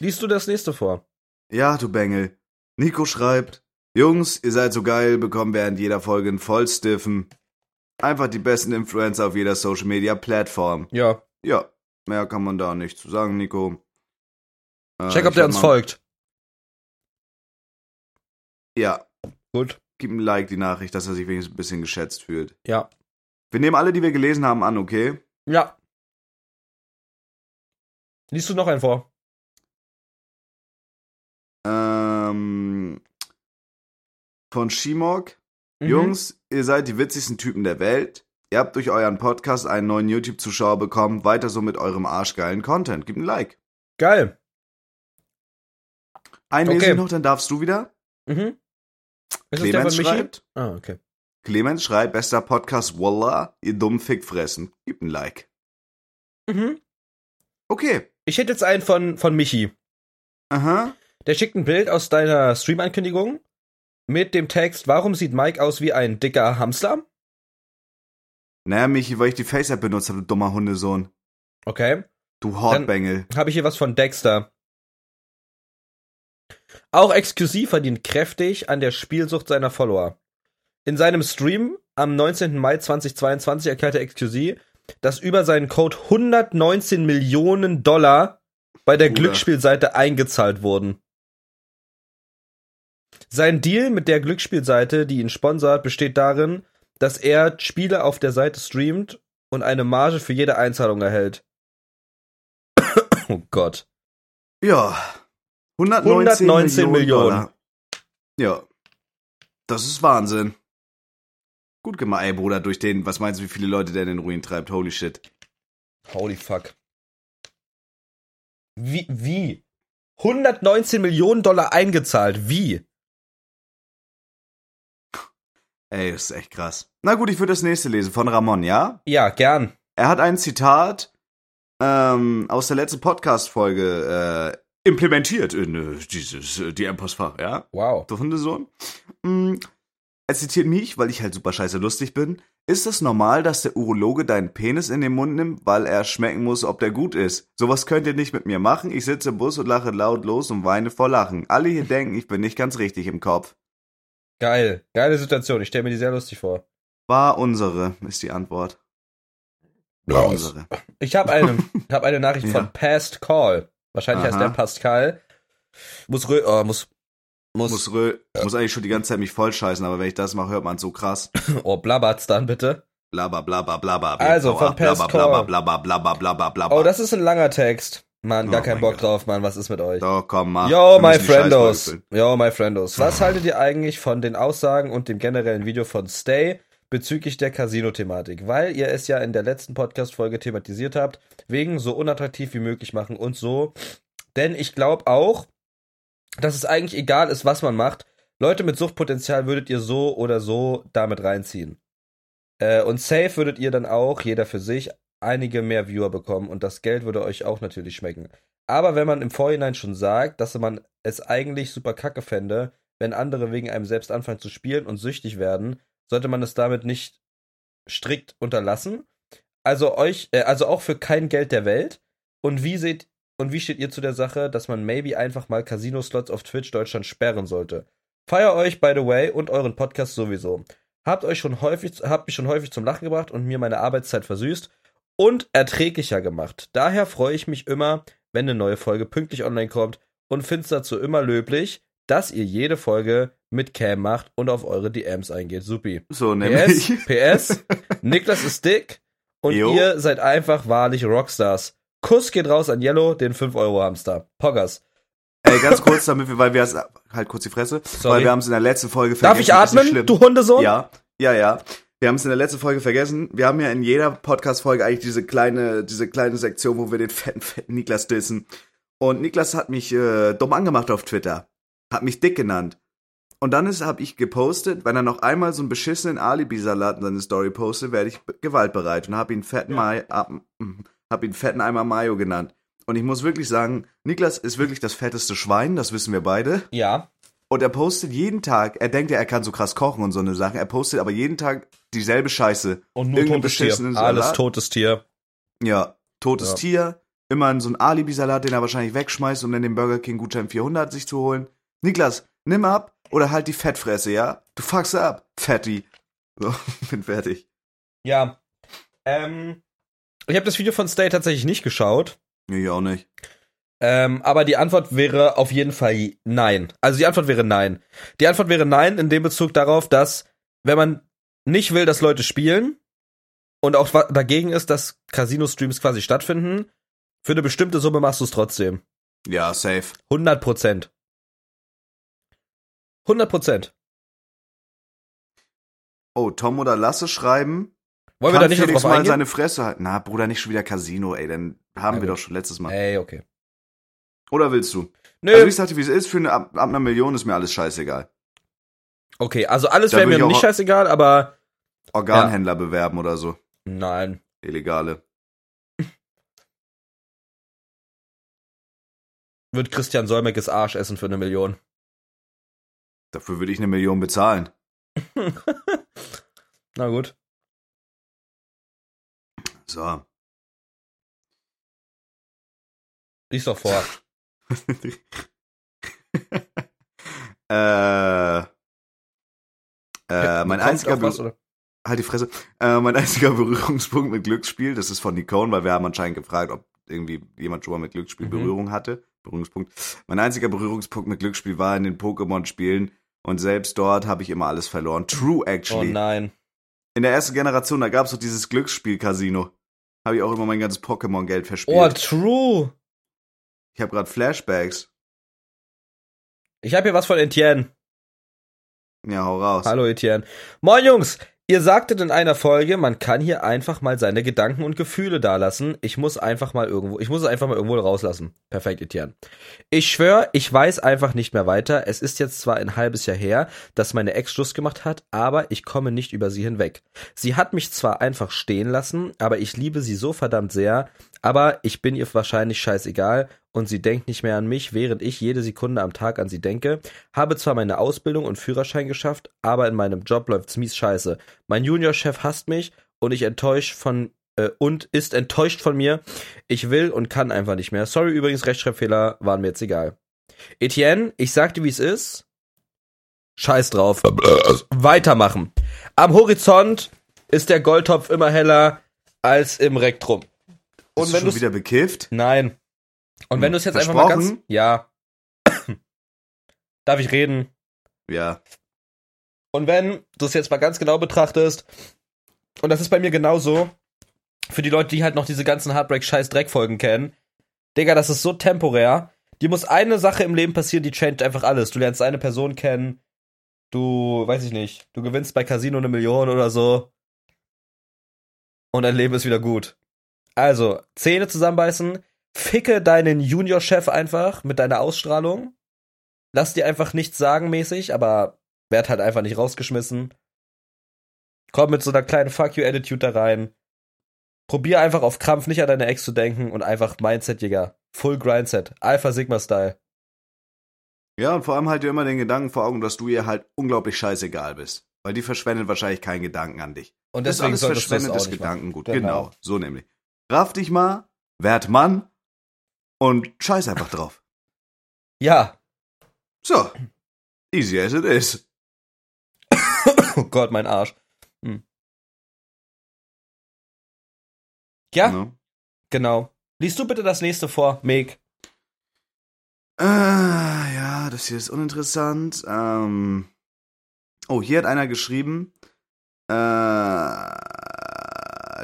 Liest du das nächste vor? Ja, du Bengel. Nico schreibt, Jungs, ihr seid so geil, bekommen während jeder Folge einen Vollstiffen. Einfach die besten Influencer auf jeder Social Media Plattform. Ja. Ja, mehr kann man da nicht zu sagen, Nico. Äh, Check, ob der uns folgt. Ja, Gut. gib ihm ein Like die Nachricht, dass er sich wenigstens ein bisschen geschätzt fühlt. Ja. Wir nehmen alle, die wir gelesen haben, an, okay? Ja. Liest du noch einen vor? Ähm, von Shimok. Mhm. Jungs, ihr seid die witzigsten Typen der Welt. Ihr habt durch euren Podcast einen neuen YouTube-Zuschauer bekommen. Weiter so mit eurem arschgeilen Content. Gib ein Like. Geil. Ein Okay. lese noch, dann darfst du wieder. Mhm. Ist Clemens schreibt. Ah, okay. Clemens schreibt, bester Podcast, Wallah, ihr dummen Fickfressen. Gib ein Like. Mhm. Okay. Ich hätte jetzt einen von, von Michi. Aha. Der schickt ein Bild aus deiner Stream-Ankündigung mit dem Text, warum sieht Mike aus wie ein dicker Hamster? Naja, Michi, weil ich die Face-App benutzt habe, du dummer Hundesohn. Okay. Du Hortbengel. Habe ich hier was von Dexter. Auch XQC verdient kräftig an der Spielsucht seiner Follower. In seinem Stream am 19. Mai 2022 erklärte XQC, dass über seinen Code 119 Millionen Dollar bei der Bruder. Glücksspielseite eingezahlt wurden. Sein Deal mit der Glücksspielseite, die ihn sponsert, besteht darin, dass er Spiele auf der Seite streamt und eine Marge für jede Einzahlung erhält. oh Gott. Ja. 119, 119 Millionen. Dollar. Ja. Das ist Wahnsinn. Gut gemacht, ey, Bruder, durch den, was meinst du, wie viele Leute der in den Ruin treibt? Holy shit. Holy fuck. Wie, wie? 119 Millionen Dollar eingezahlt. Wie? Ey, das ist echt krass. Na gut, ich würde das nächste lesen, von Ramon, ja? Ja, gern. Er hat ein Zitat ähm, aus der letzten Podcast-Folge äh, implementiert in äh, dieses, äh, die Postfach, ja? Wow. Du Hundesohn. Mm, er zitiert mich, weil ich halt super scheiße lustig bin. Ist es normal, dass der Urologe deinen Penis in den Mund nimmt, weil er schmecken muss, ob der gut ist? Sowas könnt ihr nicht mit mir machen. Ich sitze im Bus und lache laut los und weine vor Lachen. Alle hier denken, ich bin nicht ganz richtig im Kopf. Geil. Geile Situation. Ich stelle mir die sehr lustig vor. War unsere, ist die Antwort. War unsere. Ich habe eine, ich hab eine Nachricht Ja. von Past Call. Wahrscheinlich heißt Aha. der Pascal. Muss, rö oh, muss, muss, Muss, rö- muss eigentlich schon die ganze Zeit mich voll scheißen, aber wenn ich das mache, hört man so krass. oh, blabbert's dann bitte. Blabber, blabber, blabber. Also, von blabber, Pest blabber, Call. blabber, blabber, blabber, blabber. Oh, das ist ein langer Text. Mann, gar Oh keinen Bock Gott. drauf, Mann. Was ist mit euch? Doch, komm, mach. Yo, my friendos. Yo, my friendos. Was haltet ihr eigentlich von den Aussagen und dem generellen Video von Stay bezüglich der Casino-Thematik? Weil ihr es ja in der letzten Podcast-Folge thematisiert habt, wegen so unattraktiv wie möglich machen und so. Denn ich glaube auch, dass es eigentlich egal ist, was man macht. Leute mit Suchtpotenzial würdet ihr so oder so damit reinziehen. Äh, und safe würdet ihr dann auch, jeder für sich, einige mehr Viewer bekommen und das Geld würde euch auch natürlich schmecken. Aber wenn man im Vorhinein schon sagt, dass man es eigentlich super kacke fände, wenn andere wegen einem selbst anfangen zu spielen und süchtig werden, sollte man es damit nicht strikt unterlassen. Also euch, äh, also auch für kein Geld der Welt. Und wie seht und wie steht ihr zu der Sache, dass man maybe einfach mal Casino-Slots auf Twitch Deutschland sperren sollte? Feier euch, by the way, und euren Podcast sowieso. Habt euch schon häufig, habt mich schon häufig zum Lachen gebracht und mir meine Arbeitszeit versüßt und erträglicher gemacht. Daher freue ich mich immer, wenn eine neue Folge pünktlich online kommt und find's dazu immer löblich, dass ihr jede Folge mit Cam macht und auf eure DMs eingeht. Supi. So, PS, nämlich. PS, Niklas ist dick und Jo. ihr seid einfach wahrlich Rockstars. Kuss geht raus an Yellow, den 5-Euro-Hamster. Poggers. Ey, ganz kurz, damit wir, weil wir es, halt kurz die Fresse, Sorry. weil wir haben es in der letzten Folge Darf vergessen. ich ist nicht atmen, du Hundesohn? Ja, ja, ja. Wir haben es in der letzten Folge vergessen. Wir haben ja in jeder Podcast-Folge eigentlich diese kleine, diese kleine Sektion, wo wir den fetten, fetten Niklas dissen. Und Niklas hat mich äh, dumm angemacht auf Twitter. Hat mich dick genannt. Und dann ist, habe ich gepostet, wenn er noch einmal so einen beschissenen Alibi-Salat in seine Story postet, werde ich be- gewaltbereit. Und habe ihn fetten Mai, ab, mm, hab ihn fetten Eimer Mayo genannt. Und ich muss wirklich sagen, Niklas ist wirklich das fetteste Schwein, das wissen wir beide. Ja. Und er postet jeden Tag, er denkt ja, er kann so krass kochen und so eine Sachen. Er postet aber jeden Tag dieselbe Scheiße. Und nur Irgendeinen totes Tier. Alles totes Tier. Ja, totes Ja. Tier. Immer so ein Alibi-Salat, den er wahrscheinlich wegschmeißt, um dann den Burger King Gutschein 400 sich zu holen. Niklas, nimm ab oder halt die Fettfresse, ja? Du fuckst ab, Fatty. So, bin fertig. Ja. Ähm, ich habe das Video von Stay tatsächlich nicht geschaut. Nee, ich auch nicht. Ähm, aber die Antwort wäre auf jeden Fall nein. Also die Antwort wäre nein. Die Antwort wäre nein in dem Bezug darauf, dass wenn man nicht will, dass Leute spielen und auch dagegen ist, dass Casino-Streams quasi stattfinden, für eine bestimmte Summe machst du es trotzdem. Ja, safe. 100 Prozent. 100 Prozent. Oh, Tom oder Lasse schreiben. Wollen wir da nicht Felix drauf mal eingehen? seine Fresse halten? Na, Bruder, nicht schon wieder Casino, ey. Dann haben Na wir gut. doch schon letztes Mal. Ey, okay. Oder willst du? Nö, Also ich sagte, wie es ist, für eine, ab, ab einer Million ist mir alles scheißegal. okay, also alles wäre mir ich nicht scheißegal, aber Organhändler bewerben oder so. nein. Illegale. Wird Christian Solmecke's Arsch essen für eine Million. Dafür würde ich eine Million bezahlen. Na gut. So. Lies doch vor. äh, äh, mein einziger was, oder? halt die Fresse. Äh, mein einziger Berührungspunkt mit Glücksspiel, das ist von Nicole, weil wir haben anscheinend gefragt, ob irgendwie jemand schon mal mit Glücksspiel Mhm. Berührung hatte. Berührungspunkt. Mein einziger Berührungspunkt mit Glücksspiel war in den Pokémon-Spielen und selbst dort habe ich immer alles verloren. True, Oh actually. nein. in der ersten Generation, da gab es so dieses Glücksspiel-Casino. Habe ich auch immer mein ganzes Pokémon-Geld verspielt. Oh, true. Ich habe gerade Flashbacks. Ich habe hier was von Etienne. Ja, hau raus. Hallo Etienne. Moin Jungs, ihr sagtet in einer Folge, man kann hier einfach mal seine Gedanken und Gefühle dalassen. Ich muss einfach mal irgendwo, ich muss es einfach mal irgendwo rauslassen. Perfekt, Etienne. Ich schwör, ich weiß einfach nicht mehr weiter. Es ist jetzt zwar ein halbes Jahr her, dass meine Ex Schluss gemacht hat, aber ich komme nicht über sie hinweg. Sie hat mich zwar einfach stehen lassen, aber ich liebe sie so verdammt sehr, aber ich bin ihr wahrscheinlich scheißegal und sie denkt nicht mehr an mich, während ich jede Sekunde am Tag an sie denke. Habe zwar meine Ausbildung und Führerschein geschafft, aber in meinem Job läuft's mies scheiße. Mein Juniorchef hasst mich und ich enttäuscht von äh, und ist enttäuscht von mir. Ich will und kann einfach nicht mehr. Sorry übrigens, Rechtschreibfehler waren mir jetzt egal. Etienne, ich sag dir, wie es ist. Scheiß drauf. Weitermachen. Am Horizont ist der Goldtopf immer heller als im Rektrum. Und Und wenn schon du wieder bekifft? Nein. Und wenn du es jetzt einfach mal ganz. Ja. Darf ich reden? Ja. Und wenn du es jetzt mal ganz genau betrachtest, und das ist bei mir genauso, für die Leute, die halt noch diese ganzen Heartbreak-Scheiß-Dreck-Folgen kennen, Digga, das ist so temporär. Dir muss eine Sache im Leben passieren, die changed einfach alles. Du lernst eine Person kennen, du, weiß ich nicht, du gewinnst bei Casino eine Million oder so. Und dein Leben ist wieder gut. Also, Zähne zusammenbeißen, ficke deinen Junior-Chef einfach mit deiner Ausstrahlung. Lass dir einfach nichts sagen mäßig, aber werd halt einfach nicht rausgeschmissen. Komm mit so einer kleinen Fuck you Attitude da rein. Probier einfach auf Krampf nicht an deine Ex zu denken und einfach Mindset, Digga. Full Grindset. Alpha Sigma Style. Ja, und vor allem halt dir immer den Gedanken vor Augen, dass du ihr halt unglaublich scheißegal bist. Weil die verschwendet wahrscheinlich keinen Gedanken an dich. Und Das ist deswegen alles verschwendetes Gedankengut. machen. Genau. so nämlich. Raff dich mal, werd Mann und scheiß einfach drauf. Ja. So. Easy as it is. Oh Gott, mein Arsch. Hm. Ja, Ne? genau. Liest du bitte das nächste vor, Meg. Ah, ja, das hier ist uninteressant. Ähm, oh, hier hat einer geschrieben. Äh,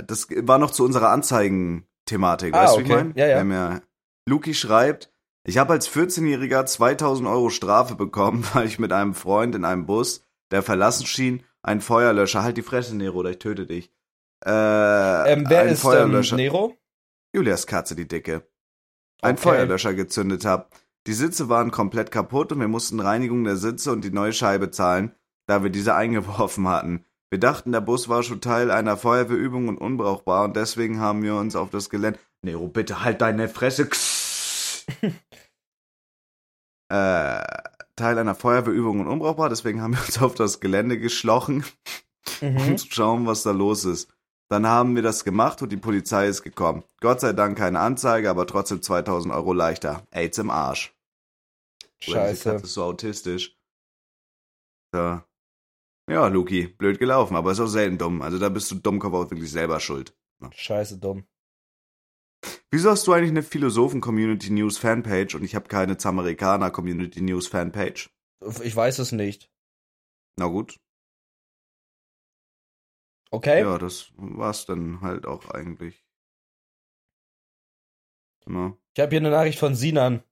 das war noch zu unserer Anzeigen-Thematik. Ah, weißt du, wie ich okay. meine? Ja, ja. Wir haben ja Luki schreibt, ich habe als 14-Jähriger 2000 Euro Strafe bekommen, weil ich mit einem Freund in einem Bus, der verlassen schien, einen Feuerlöscher, halt die Fresse, Nero, oder ich töte dich. Äh, Ähm, wer ist ähm, Feuerlöscher. Nero? Julias Katze, die Dicke. Ein Okay. Feuerlöscher gezündet hab. Die Sitze waren komplett kaputt und wir mussten Reinigung der Sitze und die neue Scheibe zahlen, da wir diese eingeworfen hatten. Wir dachten, der Bus war schon Teil einer Feuerwehrübung und unbrauchbar und deswegen haben wir uns auf das Gelände. Nero, bitte halt deine Fresse. Kss. äh, Teil einer Feuerwehrübung und unbrauchbar, deswegen haben wir uns auf das Gelände geschlochen Mhm. um zu schauen, was da los ist. Dann haben wir das gemacht und die Polizei ist gekommen. Gott sei Dank keine Anzeige, aber trotzdem 2000 Euro leichter. AIDS im Arsch. Scheiße. Katze ist so autistisch. So. Ja, Luki, blöd gelaufen, aber ist auch selten dumm. Also da bist du Dummkopf auch wirklich selber schuld. Scheiße dumm. Wieso hast du eigentlich eine Philosophen-Community News Fanpage und ich habe keine Zamerikaner Community News Fanpage? Ich weiß es nicht. Na gut. Okay? Ja, das war's dann halt auch eigentlich. Na. Ich habe hier eine Nachricht von Sinan.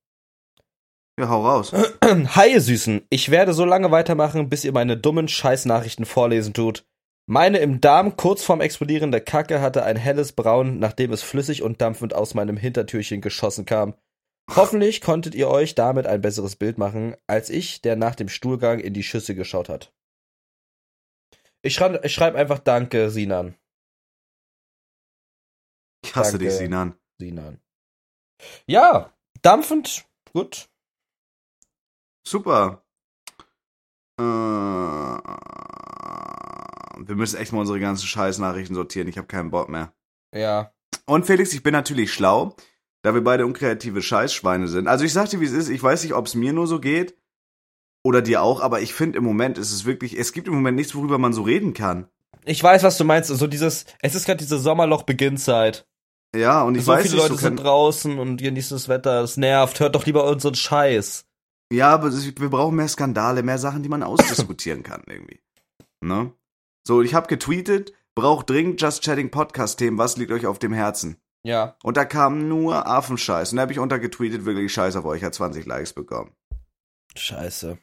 Ja, hau raus. Hi, ihr Süßen. Ich werde so lange weitermachen, bis ihr meine dummen Scheißnachrichten vorlesen tut. Meine im Darm kurz vorm Explodieren der Kacke hatte ein helles Braun, nachdem es flüssig und dampfend aus meinem Hintertürchen geschossen kam. Hoffentlich konntet ihr euch damit ein besseres Bild machen, als ich, der nach dem Stuhlgang in die Schüsse geschaut hat. Ich schreibe schreib einfach Danke, Sinan. Ich hasse Danke. dich, Sinan. Sinan. Ja, dampfend. Gut. Super. Äh, wir müssen echt mal unsere ganzen Scheißnachrichten sortieren. Ich habe keinen Bock mehr. Ja. Und Felix, ich bin natürlich schlau, da wir beide unkreative Scheißschweine sind. Also ich sag dir, wie es ist, ich weiß nicht, ob es mir nur so geht oder dir auch, aber ich finde im Moment ist es wirklich, es gibt im Moment nichts, worüber man so reden kann. Ich weiß, was du meinst. So dieses, es ist gerade diese Sommerloch-Beginnzeit. Ja, und ich so weiß viele nicht, Leute so sind draußen und genießen das Wetter. Es nervt. Hört doch lieber unseren Scheiß. Ja, aber wir brauchen mehr Skandale, mehr Sachen, die man ausdiskutieren kann irgendwie. Ne? So, ich habe getweetet, braucht dringend Just Chatting Podcast Themen, was liegt euch auf dem Herzen? Ja. Und da kam nur Affenscheiß. Und da habe ich untergetweetet, wirklich Scheiß auf euch, hat 20 Likes bekommen. Scheiße.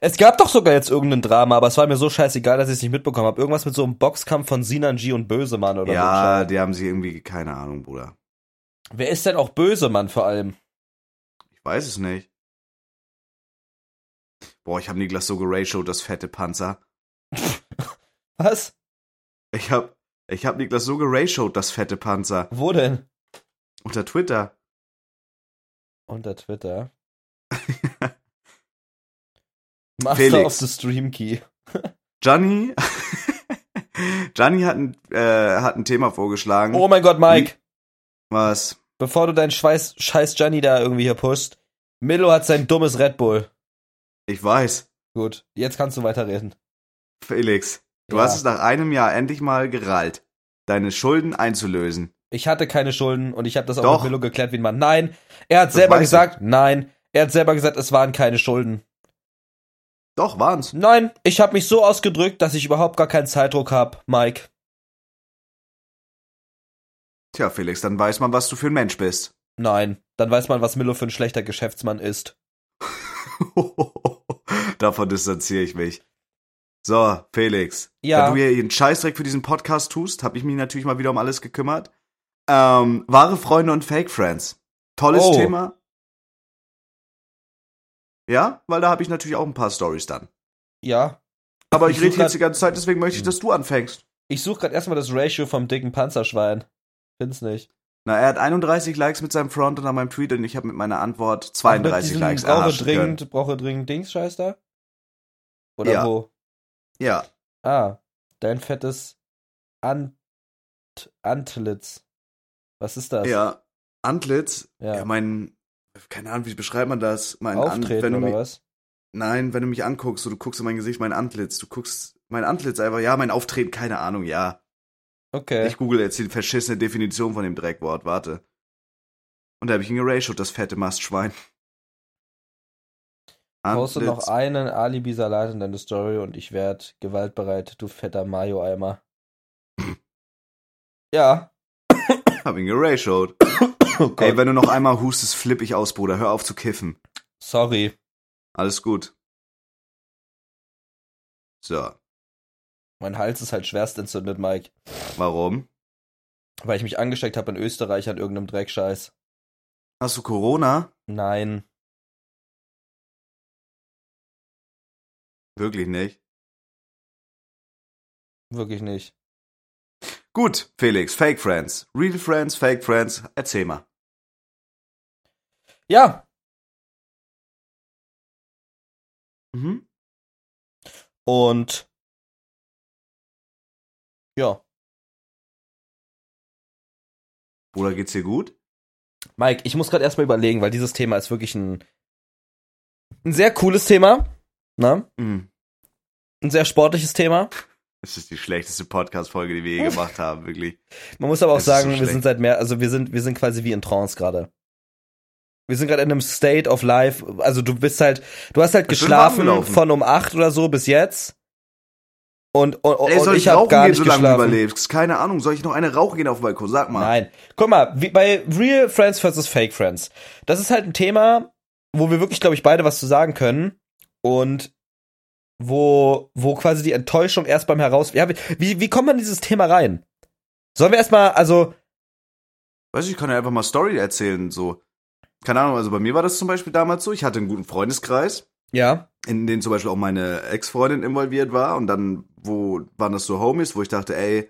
Es gab doch sogar jetzt irgendein Drama, aber es war mir so scheißegal, dass ich es nicht mitbekommen habe. Irgendwas mit so einem Boxkampf von Sinanji und Bösemann oder ja, so. die haben sich irgendwie, keine Ahnung, Bruder. Wer ist denn auch Bösemann vor allem? Ich weiß es nicht. Boah, ich habe Niklas so geratiot, das fette Panzer. Was? Ich hab, ich hab Niklas so geratiot, das fette Panzer. Wo denn? Unter Twitter. Unter Twitter. Master Felix. of the Stream Key. Gianni, Gianni hat ein, äh, hat ein Thema vorgeschlagen. Oh mein Gott, Mike. Was? Bevor du deinen Scheiß, Scheiß Gianni da irgendwie hier pusht. Milo hat sein dummes Red Bull. Ich weiß. Gut, jetzt kannst du weiterreden. Felix, du Ja. hast es nach einem Jahr endlich mal gerallt, deine Schulden einzulösen. Ich hatte keine Schulden und ich habe das auch Doch. mit Milo geklärt, wie man. Nein, er hat Das selber gesagt, nein. Er hat selber gesagt, es waren keine Schulden. Doch, waren's. Nein, ich habe mich so ausgedrückt, dass ich überhaupt gar keinen Zeitdruck habe, Mike. Tja, Felix, dann weiß man, was du für ein Mensch bist. Nein, dann weiß man, was Milo für ein schlechter Geschäftsmann ist. Davon distanziere ich mich. So, Felix. Ja. Da du hier einen Scheißdreck für diesen Podcast tust, habe ich mich natürlich mal wieder um alles gekümmert. Ähm, wahre Freunde und Fake Friends. Tolles Oh. Thema. Ja, weil da habe ich natürlich auch ein paar Stories dann. Ja. Aber ich, Ich rede jetzt die ganze Zeit, deswegen möchte ich, dass du anfängst. Ich suche gerade erstmal das Ratio vom dicken Panzerschwein. Find's nicht. Na, er hat 31 Likes mit seinem Front unter meinem Tweet und ich habe mit meiner Antwort Ach, 32 mit diesem Likes brauche erhaschen können. dringend, brauche dringend Dings Scheiß da? Oder Ja. wo? Ja, Ah, dein fettes Ant Antlitz. Was ist das? ja. Antlitz, Ja. ja, mein, keine Ahnung, wie beschreibt man das? Mein Auftreten du oder mich, was? Nein, wenn du mich anguckst, so, du guckst in mein Gesicht, mein Antlitz, du guckst mein Antlitz einfach, ja, mein Auftreten, keine Ahnung, ja. Okay. Ich google jetzt die verschissene Definition von dem Dreckwort, warte. Und da habe ich ihn geratiot, das fette Mastschwein. Poste noch einen Alibi-Salat in deine Story und ich werd gewaltbereit, du fetter Mayo-Eimer. ja. Hab ihn geratiot. Oh Gott. Ey, wenn du noch einmal hustest, flipp ich aus, Bruder. Hör auf zu kiffen. Sorry. Alles gut. So, Mein Hals ist halt schwerst entzündet, Mike. warum? Weil ich mich angesteckt habe in Österreich an irgendeinem Dreckscheiß. Hast du Corona? Nein. Wirklich nicht. Wirklich nicht. Gut, Felix, Fake Friends. Real Friends, Fake Friends. Erzähl mal. Ja. Mhm. Und. Ja. Bruder, geht's dir gut? Mike, ich muss gerade erstmal überlegen, weil dieses Thema ist wirklich ein, ein sehr cooles Thema. Ne? Mhm. Ein sehr sportliches Thema. Das ist die schlechteste Podcast-Folge, die wir je gemacht haben, wirklich. Man muss aber auch Es ist so sagen, wir sind seit mehr, also wir sind, wir sind quasi wie in Trance gerade. Wir sind gerade in einem State of Life. Also du bist halt, du hast halt warm geschlafen von um acht oder so bis jetzt. Und, und, Ey, und soll ich ich habe gar gehen, nicht solange du geschlafen. überlebst? Keine Ahnung. Soll ich noch eine rauchen gehen auf dem Balkon? Sag mal. Nein. Guck mal, wie bei Real Friends versus Fake Friends. Das ist halt ein Thema, wo wir wirklich, glaube ich, beide was zu sagen können. Und wo, wo quasi die Enttäuschung erst beim Heraus... Ja, wie, wie kommt man in dieses Thema rein? Sollen wir erstmal, also, Weißt du, ich kann ja einfach mal Story erzählen, so. Keine Ahnung, also bei mir war das zum Beispiel damals so. Ich hatte einen guten Freundeskreis, ja, in den zum Beispiel auch meine Ex-Freundin involviert war. Und dann, wo waren das so Homies, wo ich dachte, ey,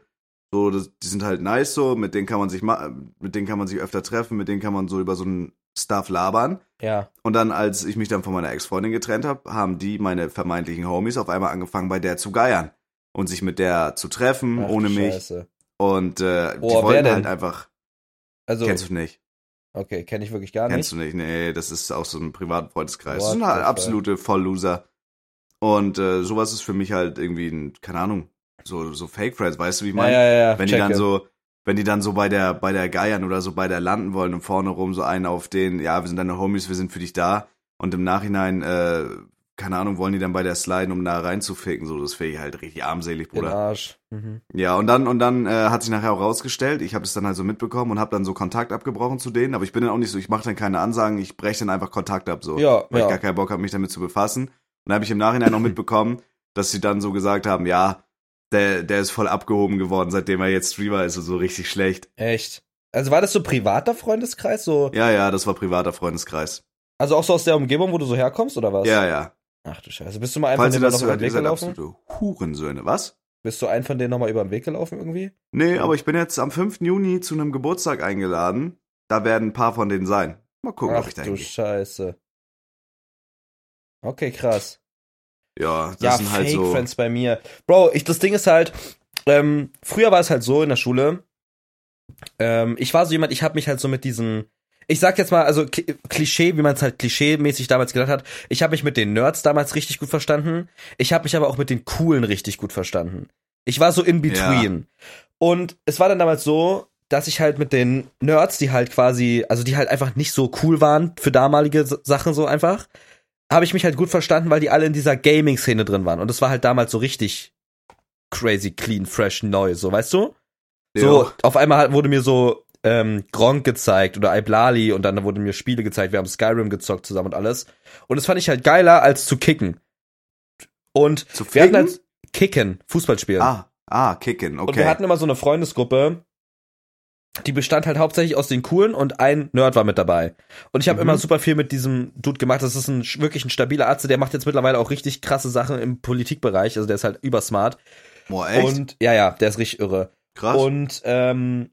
so, das, die sind halt nice so, mit denen kann man sich mit denen kann man sich öfter treffen, mit denen kann man so über so einen Stuff labern. ja. Und dann, als ich mich dann von meiner Ex-Freundin getrennt habe, haben die, meine vermeintlichen Homies, auf einmal angefangen, bei der zu geiern. Und sich mit der zu treffen, Ach, ohne mich. Scheiße. Und äh, die Boah, wer wollten halt einfach. Also, Kennst du nicht? okay, kenne ich wirklich gar Kennst nicht. du nicht? Nee, das ist auch so ein privaten Freundeskreis. Das sind halt absolute Vollloser. Und äh, sowas ist für mich halt irgendwie ein, keine Ahnung, so, so Fake Friends, weißt du, wie ich Ja, meine? ja, ja, wenn die checke. dann so, wenn die dann so bei der, bei der Geiern oder so bei der landen wollen und vorne rum so einen auf den, ja, wir sind deine Homies, wir sind für dich da. Und im Nachhinein, äh, keine Ahnung, wollen die dann bei der Sliden, um da reinzuficken, so, das finde ich halt richtig armselig, Den Bruder. Arsch. Mhm. Ja, und dann und dann äh, hat sich nachher auch rausgestellt, ich habe es dann halt so mitbekommen und habe dann so Kontakt abgebrochen zu denen, aber ich bin dann auch nicht so, ich mache dann keine Ansagen, ich breche dann einfach Kontakt ab so, Ja, weil ja. ich gar keinen Bock habe, mich damit zu befassen. Und dann habe ich im Nachhinein noch mitbekommen, dass sie dann so gesagt haben, ja, der der ist voll abgehoben geworden, seitdem er jetzt Streamer ist und so richtig schlecht. Echt. Also war das so privater Freundeskreis? So, Ja, ja, das war privater Freundeskreis. also auch so aus der Umgebung, wo du so herkommst, oder was? Ja, ja. Ach du Scheiße. Bist du mal einfach Falls ihr denen das hört, den ihr Weg seid gelaufen? absolute Hurensöhne, was? Bist du einen von denen nochmal über den Weg gelaufen irgendwie? Nee, aber ich bin jetzt am 5. Juni zu einem Geburtstag eingeladen. Da werden ein paar von denen sein. Mal gucken, ob Ach ich da du hingehe. Scheiße. Okay, krass. Ja, das ja, sind halt Fake so. Friends bei mir. Bro, ich, das Ding ist halt, ähm, früher war es halt so in der Schule, ähm, ich war so jemand, ich habe mich halt so mit diesen, ich sag jetzt mal, also Kli- Klischee, wie man es halt klischee-mäßig damals gedacht hat, ich habe mich mit den Nerds damals richtig gut verstanden, ich habe mich aber auch mit den Coolen richtig gut verstanden. Ich war so in between. Und es war dann damals so, dass ich halt mit den Nerds, die halt quasi, also die halt einfach nicht so cool waren für damalige Sachen so einfach, habe ich mich halt gut verstanden, weil die alle in dieser Gaming-Szene drin waren. Und das war halt damals so richtig crazy, clean, fresh, neu, so, weißt du? So, Ja. auf einmal wurde mir so ähm, Gronk gezeigt oder Iblali und dann wurden mir Spiele gezeigt. Wir haben Skyrim gezockt zusammen und alles. Und das fand ich halt geiler als zu kicken. Und Zu wir hatten halt Kicken, Fußball spielen. Ah, ah, Kicken, okay. Und wir hatten immer so eine Freundesgruppe, die bestand halt hauptsächlich aus den Coolen und ein Nerd war mit dabei. Und ich habe Mhm. immer super viel mit diesem Dude gemacht. Das ist ein wirklich ein stabiler Arzt, der macht jetzt mittlerweile auch richtig krasse Sachen im Politikbereich. Also der ist halt übersmart. Boah, echt? Und ja, ja, der ist richtig irre. Krass. Und ähm,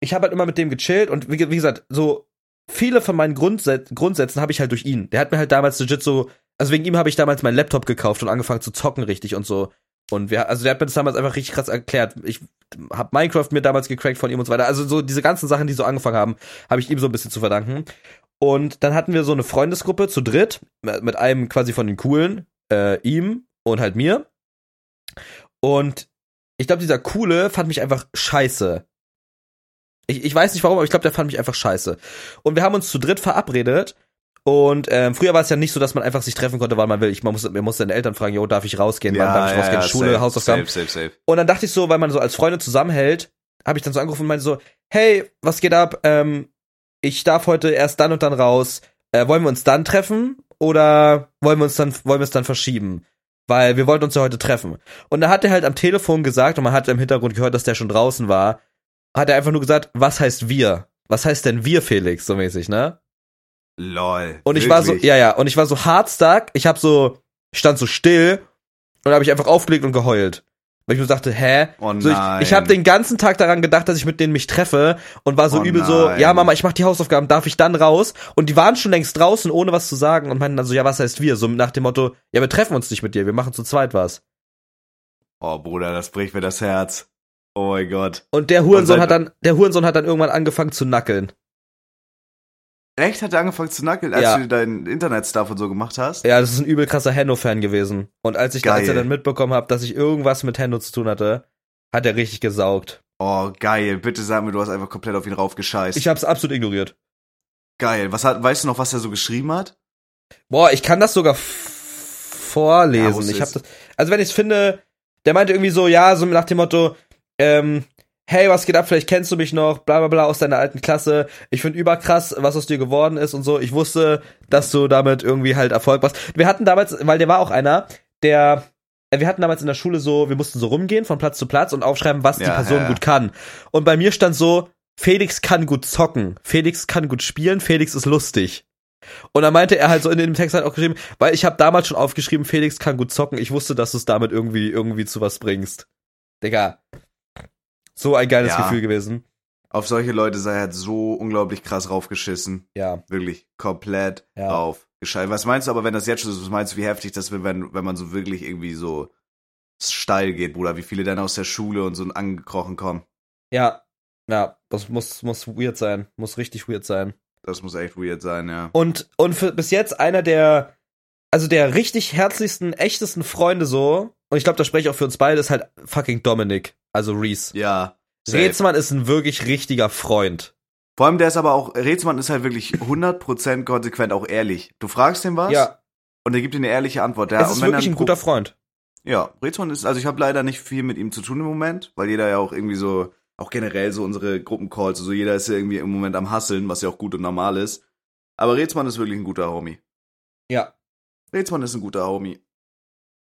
ich habe halt immer mit dem gechillt und wie, wie gesagt, so viele von meinen Grundsä Grundsätzen habe ich halt durch ihn. Der hat mir halt damals legit so, also wegen ihm habe ich damals meinen Laptop gekauft und angefangen zu zocken richtig und so. Und wir, also der hat mir das damals einfach richtig krass erklärt. Ich habe Minecraft mir damals gecrackt von ihm und so weiter. Also so diese ganzen Sachen, die so angefangen haben, habe ich ihm so ein bisschen zu verdanken. Und dann hatten wir so eine Freundesgruppe zu dritt mit einem quasi von den coolen, äh, ihm und halt mir. Und ich glaube, dieser coole fand mich einfach scheiße. Ich, ich weiß nicht warum, aber ich glaube, der fand mich einfach scheiße. Und wir haben uns zu dritt verabredet. Und ähm, früher war es ja nicht so, dass man einfach sich treffen konnte, weil man will. Ich man muss, man muss seine Eltern fragen, jo, darf ich rausgehen? Wann darf ich rausgehen? Schule, safe, Hausaufgaben. Safe, safe, safe. Und dann dachte ich so, weil man so als Freunde zusammenhält, habe ich dann so angerufen und meinte so, hey, was geht ab? Ähm, ich darf heute erst dann und dann raus. Äh, wollen wir uns dann treffen oder wollen wir uns dann wollen wir es dann verschieben? Weil wir wollten uns ja heute treffen. Und da hat er halt am Telefon gesagt und man hat im Hintergrund gehört, dass der schon draußen war. Hat er einfach nur gesagt, was heißt wir? Was heißt denn wir, Felix, so mäßig, ne? Lol. Und ich war so, ja, ja, und ich war so hardstuck, ich hab so, ich stand so still und habe ich einfach aufgelegt und geheult. Weil ich mir dachte, hä? Oh So, ich, ich habe den ganzen Tag daran gedacht, dass ich mit denen mich treffe und war so Oh übel so, nein. ja Mama, ich mach die Hausaufgaben, darf ich dann raus? Und die waren schon längst draußen, ohne was zu sagen und meinten dann so, ja, was heißt wir? So nach dem Motto, ja, wir treffen uns nicht mit dir, wir machen zu zweit was. Oh, Bruder, das bricht mir das Herz. Oh mein Gott. Und der Hurensohn seit- hat dann, der Hurensohn hat dann irgendwann angefangen zu nackeln. Echt? Hat er angefangen zu nackeln, als Ja. du deinen Internet-Stuff und so gemacht hast? Ja, das ist ein übel krasser Henno-Fan gewesen. Und als ich Geil. als er dann mitbekommen habe, dass ich irgendwas mit Henno zu tun hatte, hat er richtig gesaugt. Oh, geil. Bitte sag mir, du hast einfach komplett auf ihn raufgescheißt. Ich hab's absolut ignoriert. geil. Was hat, weißt du noch, was er so geschrieben hat? Boah, ich kann das sogar vorlesen. Ja, ich hab das, also wenn ich es finde, der meinte irgendwie so, ja, so nach dem Motto, ähm, hey, was geht ab? Vielleicht kennst du mich noch, bla bla bla aus deiner alten Klasse. Ich finde überkrass, was aus dir geworden ist und so. Ich wusste, dass du damit irgendwie halt Erfolg machst. Wir hatten damals, weil der war auch einer, der äh, wir hatten damals in der Schule so, wir mussten so rumgehen von Platz zu Platz und aufschreiben, was die Ja, Person ja. gut kann. Und bei mir stand so, Felix kann gut zocken, Felix kann gut spielen, Felix ist lustig. Und dann meinte er halt so in dem Text halt auch geschrieben, weil ich habe damals schon aufgeschrieben, Felix kann gut zocken, ich wusste, dass du es damit irgendwie irgendwie zu was bringst. Digga. So ein geiles Ja. Gefühl gewesen. Auf solche Leute sei er halt so unglaublich krass raufgeschissen. Ja. Wirklich komplett Ja. rauf. Gescheit. Was meinst du aber, wenn das jetzt schon ist, was meinst du, wie heftig das wird, wenn, wenn man so wirklich irgendwie so steil geht, Bruder? Wie viele dann aus der Schule und so angekrochen kommen? Ja, ja, das muss, muss weird sein. Muss richtig weird sein. Das muss echt weird sein, ja. Und, und für, bis jetzt einer der, also der richtig herzlichsten, echtesten Freunde so, und ich glaube, das spreche ich auch für uns beide, ist halt fucking Dominik, also Reese. Ja. safe. Rätsmann ist ein wirklich richtiger Freund. Vor allem, der ist aber auch, Rätsmann ist halt wirklich 100% konsequent auch ehrlich. Du fragst ihn was Ja, und er gibt dir eine ehrliche Antwort. Ja, es ist wirklich ein guter Freund. Ja, Rätsmann ist, also ich habe leider nicht viel mit ihm zu tun im Moment, weil jeder ja auch irgendwie so, auch generell so unsere Gruppencalls, also jeder ist ja irgendwie im Moment am Hasseln, was ja auch gut und normal ist. Aber Rätsmann ist wirklich ein guter Homie. Ja, Rätsmann ist ein guter Homie.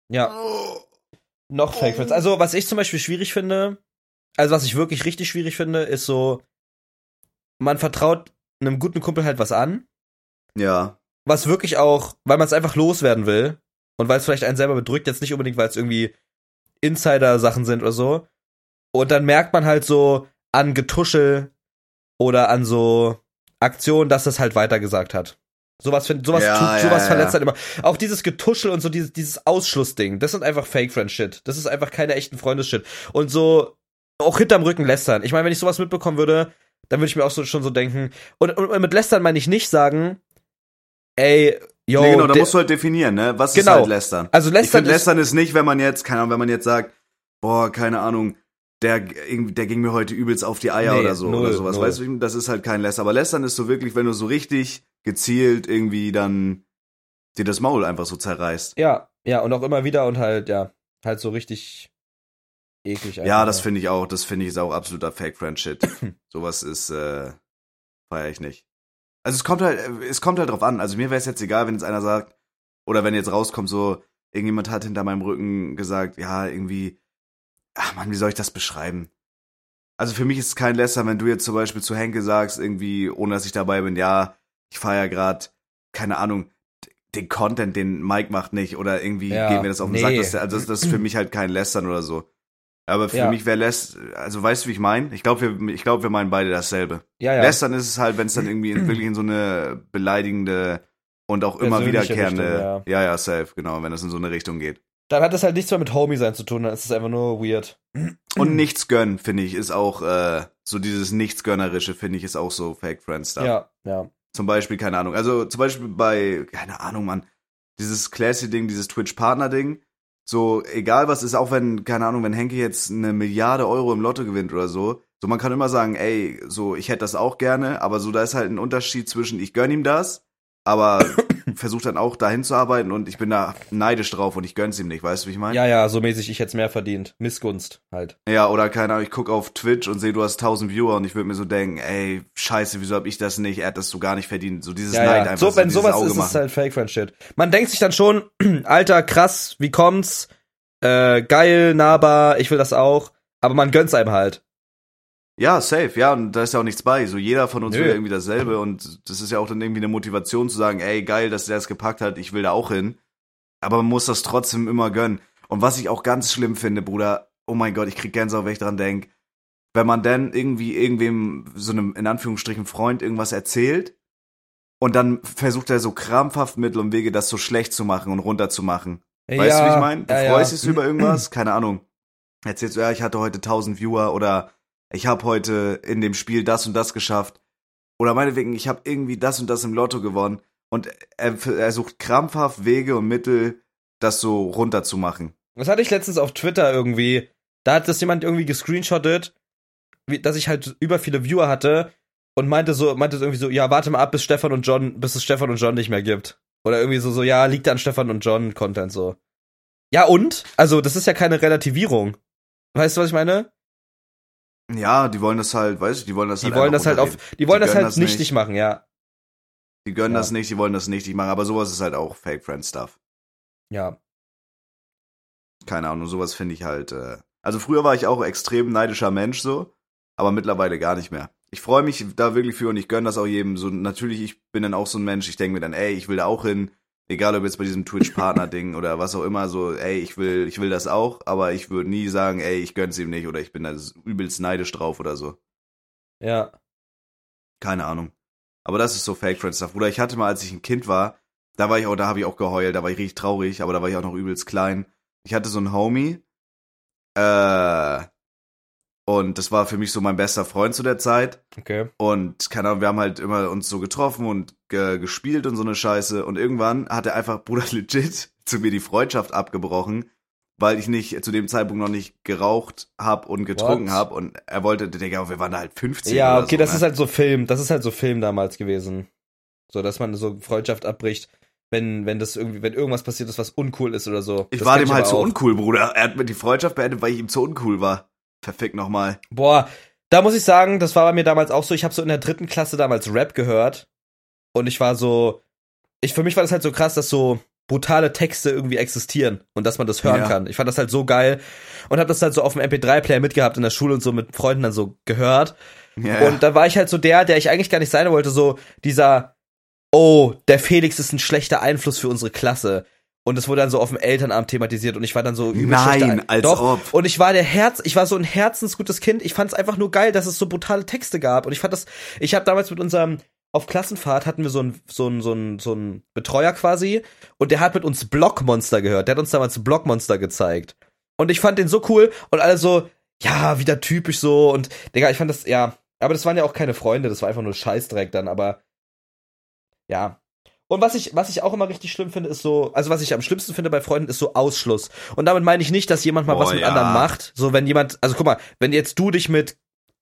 ja. Noch Fake Friends. Also, was ich zum Beispiel schwierig finde, also was ich wirklich richtig schwierig finde, ist so, man vertraut einem guten Kumpel halt was an, Ja, was wirklich auch, weil man es einfach loswerden will und weil es vielleicht einen selber bedrückt, jetzt nicht unbedingt, weil es irgendwie Insider-Sachen sind oder so. Und dann merkt man halt so an Getuschel oder an so Aktionen, dass es halt weitergesagt hat. Sowas, find, sowas, Ja, tut, sowas ja, verletzt ja. halt immer. Auch dieses Getuschel und so dieses, dieses Ausschlussding, das sind einfach Fake-Friend-Shit. Das ist einfach keine echten Freundes-Shit. Und so, auch hinterm Rücken lästern. Ich meine, wenn ich sowas mitbekommen würde, dann würde ich mir auch so, schon so denken. Und, und mit lästern meine ich nicht sagen, ey, yo, nee, genau, da musst du halt definieren, ne? Was Genau. ist halt Lästern? also Ich lästern finde, ist, Lästern ist nicht, wenn man jetzt, keine Ahnung, wenn man jetzt sagt, boah, keine Ahnung, der, der ging mir heute übelst auf die Eier Nee, oder so null, oder sowas. null. Weißt du, das ist halt kein Lästern. Aber Lästern ist so wirklich, wenn du so richtig gezielt irgendwie dann dir das Maul einfach so zerreißt. ja, ja, und auch immer wieder und halt, ja, halt so richtig eklig. Ja, einfach. das finde ich auch, das finde ich ist auch absoluter Fake-Friend-Shit. sowas ist, äh, feier ich nicht. Also es kommt halt, äh, es kommt halt drauf an. Also mir wäre es jetzt egal, wenn jetzt einer sagt, oder wenn jetzt rauskommt, so, irgendjemand hat hinter meinem Rücken gesagt, ja, irgendwie, ach man, wie soll ich das beschreiben? Also für mich ist es kein Lästern, wenn du jetzt zum Beispiel zu Henke sagst, irgendwie, ohne dass ich dabei bin, ja, ich feier grad, keine Ahnung, den Content, den Mike macht nicht, oder irgendwie Ja, geht mir das auf den nee. Sack. Das, also das, das ist für mich halt kein Lästern oder so. Aber für Ja. mich wäre Läst, also weißt du, wie ich meine? Ich glaube, wir, ich glaube, wir meinen beide dasselbe. ja, ja. Lästern ist es halt, wenn es dann irgendwie in, wirklich in so eine beleidigende und auch immer wiederkehrende, Richtung, ja. ja, safe, genau, wenn es in so eine Richtung geht. Dann hat das halt nichts mehr mit Homie sein zu tun, dann ist es einfach nur weird. Und nichts gönnen, finde ich, ist auch, äh, so dieses Nichtsgönnerische, finde ich, ist auch so Fake Friend Stuff. Ja, ja. Zum Beispiel, keine Ahnung, also zum Beispiel bei, keine Ahnung, Mann, dieses Classy-Ding, dieses Twitch-Partner-Ding, so, egal was ist, auch wenn, keine Ahnung, wenn Henke jetzt eine Milliarde Euro im Lotto gewinnt oder so, so man kann immer sagen, ey, so, ich hätte das auch gerne, aber so, da ist halt ein Unterschied zwischen, ich gönn ihm das, aber versuche dann auch dahin zu arbeiten und ich bin da neidisch drauf und ich gönn's ihm nicht, weißt du, wie ich meine? Ja, ja, so mäßig, ich hätte mehr verdient. Missgunst halt. Ja, oder keine Ahnung, ich guck auf Twitch und sehe, du hast 1000 Viewer und ich würde mir so denken, ey, scheiße, wieso hab ich das nicht? Er hat das so gar nicht verdient. So dieses Ja, Neid ja. einfach, So, wenn dieses sowas Auge ist, ist machen. es halt Fake Friend Shit. Man denkt sich dann schon, Alter, krass, wie kommt's? Äh, geil, nahbar, ich will das auch. Aber man gönnt's einem halt. Ja, safe, ja, und da ist ja auch nichts bei. So jeder von uns Nö. will ja irgendwie dasselbe und das ist ja auch dann irgendwie eine Motivation zu sagen, ey, geil, dass der es gepackt hat, ich will da auch hin. Aber man muss das trotzdem immer gönnen. Und was ich auch ganz schlimm finde, Bruder, oh mein Gott, ich krieg Gänsehaut, wenn ich dran denk, wenn man dann irgendwie irgendwem, so einem, in Anführungsstrichen, Freund irgendwas erzählt und dann versucht er so krampfhaft Mittel und Wege, das so schlecht zu machen und runterzumachen. Weißt du, wie ich meine? Du ja, freust ja. dich über irgendwas, keine Ahnung. Erzählst du, ja, ich hatte heute 1000 Viewer oder ich habe heute in dem Spiel das und das geschafft. Oder meinetwegen, ich habe irgendwie das und das im Lotto gewonnen. Und er, er sucht krampfhaft Wege und Mittel, das so runterzumachen. Das hatte ich letztens auf Twitter irgendwie. Da hat das jemand irgendwie gescreenshottet, dass ich halt über viele Viewer hatte und meinte so, meinte irgendwie so, ja, warte mal ab, bis Stefan und John, bis es Stefan und John nicht mehr gibt. Oder irgendwie so, so, ja, liegt an Stefan und John Content so. Ja, und? Also, das ist ja keine Relativierung. Weißt du, was ich meine? Ja, die wollen das halt, weißt du, die wollen das Die halt wollen das halt auf, die wollen Die das halt das nichtig nicht. machen, ja. Die gönnen Ja. das nicht, die wollen das nicht, die machen. Aber sowas ist halt auch Fake Friend Stuff. Ja. Keine Ahnung, sowas finde ich halt. Äh also früher war ich auch extrem neidischer Mensch so, aber mittlerweile gar nicht mehr. Ich freue mich da wirklich für und ich gönne das auch jedem. So natürlich, ich bin dann auch so ein Mensch. Ich denke mir dann, ey, ich will da auch hin. Egal ob jetzt bei diesem Twitch-Partner-Ding oder was auch immer, so, ey, ich will, ich will das auch, aber ich würde nie sagen, ey, ich gönn's ihm nicht oder ich bin da übelst neidisch drauf oder so. Ja. Keine Ahnung. Aber das ist so Fake Friend Stuff. Bruder, ich hatte mal, als ich ein Kind war, da war ich auch, da habe ich auch geheult, da war ich richtig traurig, aber da war ich auch noch übelst klein. Ich hatte so einen Homie, äh, Und das war für mich so mein bester Freund zu der Zeit. Okay. Und keine Ahnung, wir haben halt immer uns so getroffen und ge gespielt und so eine Scheiße. Und irgendwann hat er einfach, Bruder, legit zu mir die Freundschaft abgebrochen, weil ich nicht zu dem Zeitpunkt noch nicht geraucht hab und getrunken What? hab. Und er wollte, Digga, wir waren da halt 15 Ja, okay, so, das ne? ist halt so Film, das ist halt so Film damals gewesen. So, dass man so Freundschaft abbricht, wenn, wenn das irgendwie, wenn irgendwas passiert ist, was uncool ist oder so. Ich Das war dem halt aber zu auch. uncool, Bruder. Er hat mir die Freundschaft beendet, weil ich ihm zu uncool war. Perfekt nochmal. Boah, da muss ich sagen, das war bei mir damals auch so. Ich habe so in der dritten Klasse damals Rap gehört und ich war so, ich für mich war das halt so krass, dass so brutale Texte irgendwie existieren und dass man das hören Ja. kann. Ich fand das halt so geil und habe das halt so auf dem MP3-Player mitgehabt in der Schule und so mit Freunden dann so gehört. Ja, Und da war ich halt so der, der ich eigentlich gar nicht sein wollte, so dieser, oh, der Felix ist ein schlechter Einfluss für unsere Klasse. Und es wurde dann so auf dem Elternabend thematisiert und ich war dann so übel Nein, Ein- als Doch. ob. Und ich war der Herz, ich war so ein herzensgutes Kind. Ich fand es einfach nur geil, dass es so brutale Texte gab. Und ich fand das, ich habe damals mit unserem auf Klassenfahrt hatten wir so einen so einen so einen so einen Betreuer quasi und der hat mit uns Blockmonster gehört. Der hat uns damals Blockmonster gezeigt. Und ich fand den so cool und alle so, ja, wieder typisch so und Digga, ich fand das ja, aber das waren ja auch keine Freunde, das war einfach nur Scheißdreck dann, aber ja. Und was ich, was ich auch immer richtig schlimm finde, ist so, also was ich am schlimmsten finde bei Freunden, ist so Ausschluss. Und damit meine ich nicht, dass jemand mal Boah, was mit ja. anderen macht. So, wenn jemand, also guck mal, wenn jetzt du dich mit,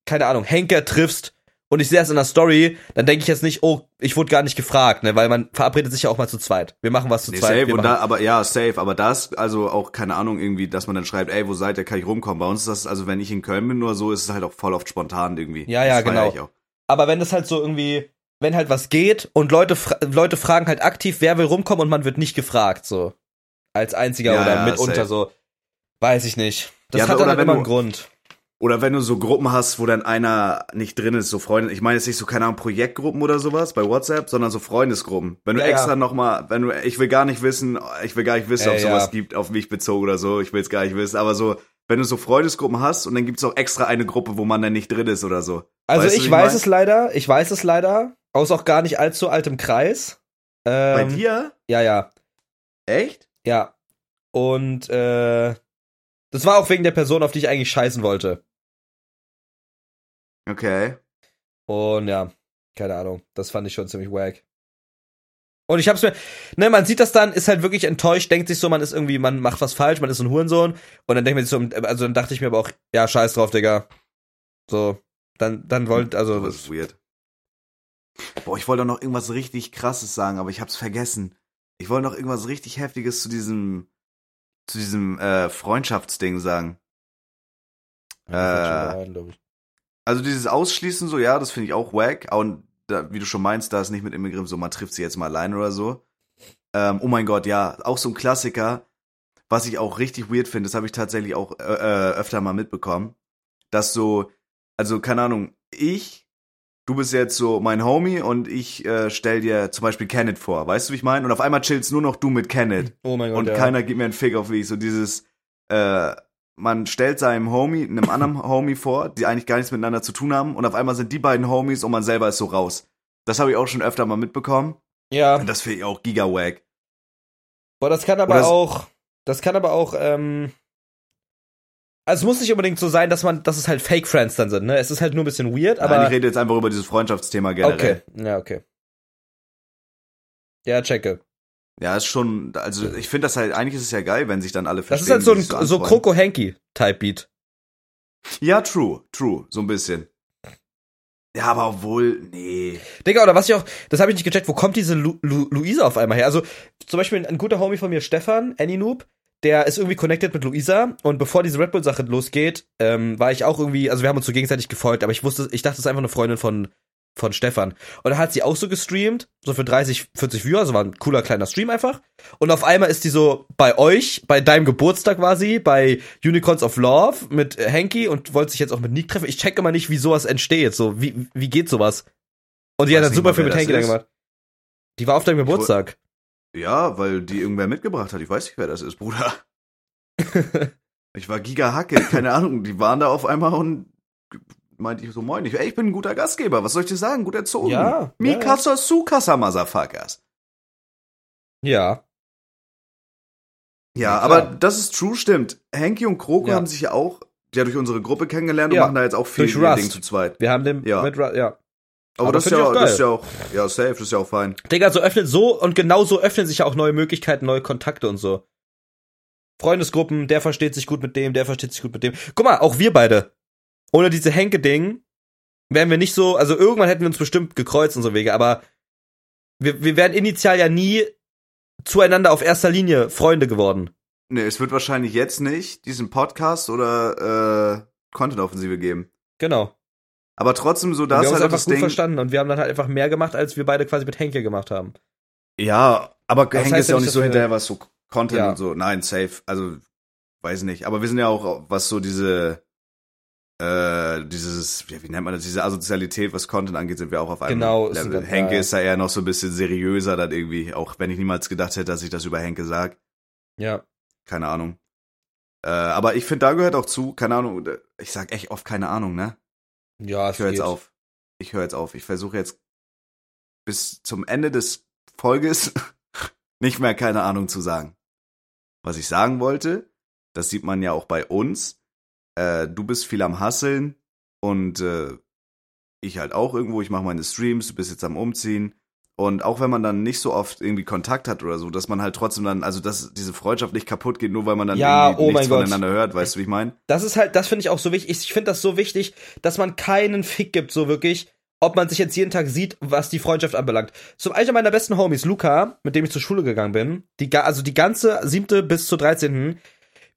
keine Ahnung, Henker triffst und ich sehe das in der Story, dann denke ich jetzt nicht, oh, ich wurde gar nicht gefragt, ne, weil man verabredet sich ja auch mal zu zweit. Wir machen was zu Nee, zweit. safe und da, aber ja, safe, aber das, also auch, keine Ahnung, irgendwie, dass man dann schreibt, ey, wo seid ihr, kann ich rumkommen? Bei uns ist das, also wenn ich in Köln bin, nur so ist es halt auch voll oft spontan irgendwie. Ja, ja, genau. aber wenn das halt so irgendwie, wenn halt was geht und Leute, fra Leute fragen halt aktiv, wer will rumkommen und man wird nicht gefragt, so. Als einziger Ja, oder ja, mitunter safe. so. Weiß ich nicht. Das Ja, hat dann halt immer du- einen Grund. Oder wenn du so Gruppen hast, wo dann einer nicht drin ist, so Freunde, ich meine jetzt nicht so, keine Ahnung, Projektgruppen oder sowas bei WhatsApp, sondern so Freundesgruppen. Wenn du Ja, ja. extra nochmal, wenn du, ich will gar nicht wissen, ich will gar nicht wissen, ob sowas ja. gibt, auf mich bezogen oder so, ich will es gar nicht wissen, aber so, wenn du so Freundesgruppen hast und dann gibt's auch extra eine Gruppe, wo man dann nicht drin ist oder so. Also Weißt du, ich weiß mein? es leider, ich weiß es leider, aus auch gar nicht allzu altem Kreis. Ähm, Bei dir? Ja, ja, Echt? ja. Und äh, das war auch wegen der Person, auf die ich eigentlich scheißen wollte. Okay. Und ja, keine Ahnung, das fand ich schon ziemlich wack. Und ich hab's mir, ne, man sieht das dann, ist halt wirklich enttäuscht, denkt sich so, man ist irgendwie, man macht was falsch, man ist ein Hurensohn. Und dann denkt man sich so, also dann dachte ich mir aber auch, ja, scheiß drauf, Digga. So, dann, dann wollt, also, Das ist weird. Boah, ich wollte doch noch irgendwas richtig krasses sagen, aber ich hab's vergessen. Ich wollte noch irgendwas richtig heftiges zu diesem, zu diesem, äh, Freundschaftsding sagen. Äh, Also dieses Ausschließen so, ja, das finde ich auch wack. Und da, wie du schon meinst, da ist nicht mit im Begriff so, man trifft sie jetzt mal allein oder so. Ähm, oh mein Gott, ja, auch so ein Klassiker, was ich auch richtig weird finde, das habe ich tatsächlich auch äh, äh, öfter mal mitbekommen, dass so, also keine Ahnung, ich, du bist jetzt so mein Homie und ich äh, stell dir zum Beispiel Kenneth vor, weißt du, wie ich meine? Und auf einmal chillst nur noch du mit Kenneth oh mein Gott, und ja. keiner gibt mir einen Fick auf mich. So dieses, äh, man stellt seinem Homie, einem anderen Homie vor, die eigentlich gar nichts miteinander zu tun haben und auf einmal sind die beiden Homies und man selber ist so raus. Das habe ich auch schon öfter mal mitbekommen Ja, und das finde ich auch giga-wack. boah, das kann aber es- auch, das kann aber auch, ähm, also es muss nicht unbedingt so sein, dass man, dass es halt Fake Friends dann sind, ne? Es ist halt nur ein bisschen weird, Aber. Nein, ich rede jetzt einfach über dieses Freundschaftsthema generell. okay, ja, okay. Ja, checke. Ja, ist schon, also ich finde das halt, eigentlich ist es ja geil, wenn sich dann alle Das verstehen. ist halt so ein so anfreunden. Kroko-Hanky-Type-Beat. Ja, true, true, so ein bisschen. Ja, aber obwohl, nee. Digga, oder was ich auch, das habe ich nicht gecheckt, wo kommt diese Lu Lu Luisa auf einmal her? Also, zum Beispiel ein, ein guter Homie von mir, Stefan, Anynoob, der ist irgendwie connected mit Luisa und bevor diese Red Bull-Sache losgeht, ähm, war ich auch irgendwie, also wir haben uns so gegenseitig gefolgt, aber ich wusste, ich dachte, es ist einfach eine Freundin von, von Stefan. Und da hat sie auch so gestreamt, so für 30, 40 Viewer, also war ein cooler kleiner Stream einfach. Und auf einmal ist die so bei euch, bei deinem Geburtstag quasi, bei Unicorns of Love mit Hanky und wollte sich jetzt auch mit Nick treffen. Ich check immer nicht, wie sowas entsteht, so, wie, wie geht sowas? Und die Weiß hat dann super viel mit Hanky dann gemacht. Die war auf deinem Geburtstag. Ja, weil die irgendwer mitgebracht hat. Ich weiß nicht, wer das ist, Bruder. Ich war giga Hacke, keine Ahnung. Die waren da auf einmal und meinte ich so, moin, ich, ey, ich bin ein guter Gastgeber. Was soll ich dir sagen? Gut erzogen. Ja, Mikasa Sukasa, Motherfuckers. Ja. Ja, Ja, aber das ist true, stimmt. Hanky und Kroko Ja. haben sich ja auch, ja durch unsere Gruppe kennengelernt Ja, und machen da jetzt auch viel. Ding zu zweit. Wir haben den Ja. mit Ra ja. Aber, Aber das, ist ja, auch das ist ja auch, ja, safe, das ist ja auch fein. Digga, so öffnet so und genau so öffnen sich ja auch neue Möglichkeiten, neue Kontakte und so. Freundesgruppen, der versteht sich gut mit dem, der versteht sich gut mit dem. Guck mal, auch wir beide. Ohne diese Henke-Ding wären wir nicht so, also irgendwann hätten wir uns bestimmt gekreuzt und so Wege, aber wir, wir wären initial ja nie zueinander auf erster Linie Freunde geworden. Nee, es wird wahrscheinlich jetzt nicht diesen Podcast oder äh, Content-Offensive geben. Genau. Aber trotzdem so, da ist halt einfach das gut Ding. verstanden und wir haben dann halt einfach mehr gemacht, als wir beide quasi mit Henke gemacht haben. Ja, aber das Henke ist ja auch nicht, so hinterher, was so Content Ja. und so. Nein, safe. Also, weiß nicht. Aber wir sind ja auch, was so diese, äh, dieses, ja, wie nennt man das, diese Asozialität, was Content angeht, sind wir auch auf einem Genau, ist Level. ganz- Henke ist da eher noch so ein bisschen seriöser dann irgendwie, auch wenn ich niemals gedacht hätte, dass ich das über Henke sag. Ja. Keine Ahnung. Äh, aber ich finde, da gehört auch zu, keine Ahnung, ich sag echt oft keine Ahnung, ne? Ja, Ich höre jetzt auf. Ich höre jetzt auf. Ich versuche jetzt bis zum Ende des Folges nicht mehr keine Ahnung zu sagen. Was ich sagen wollte, das sieht man ja auch bei uns. Äh, du bist viel am Hasseln und äh, ich halt auch irgendwo. Ich mache meine Streams, du bist jetzt am Umziehen. Und auch wenn man dann nicht so oft irgendwie Kontakt hat oder so, dass man halt trotzdem dann, also dass diese Freundschaft nicht kaputt geht, nur weil man dann Ja, irgendwie oh nichts mein Gott. voneinander hört, weißt du, wie ich meine? Das ist halt, das finde ich auch so wichtig. Ich finde das so wichtig, dass man keinen Fick gibt, so wirklich, ob man sich jetzt jeden Tag sieht, was die Freundschaft anbelangt. Zum einer meiner besten Homies, Luca, mit dem ich zur Schule gegangen bin, die, also die ganze siebte bis zur dreizehnten,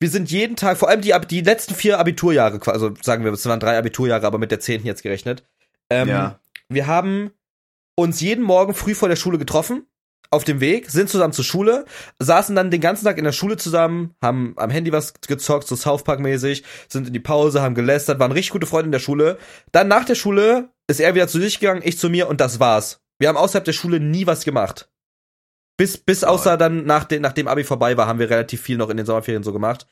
wir sind jeden Tag, vor allem die, die letzten vier Abiturjahre, also sagen wir, es waren drei Abiturjahre, aber mit der zehnten jetzt gerechnet. Ähm, Ja. Wir haben uns jeden Morgen früh vor der Schule getroffen, auf dem Weg, sind zusammen zur Schule, saßen dann den ganzen Tag in der Schule zusammen, haben am Handy was gezockt, so South Park mäßig, sind in die Pause, haben gelästert, waren richtig gute Freunde in der Schule. Dann nach der Schule ist er wieder zu sich gegangen, ich zu mir und das war's. Wir haben außerhalb der Schule nie was gemacht. Bis, bis außer dann nach dem, nachdem Abi vorbei war, haben wir relativ viel noch in den Sommerferien so gemacht.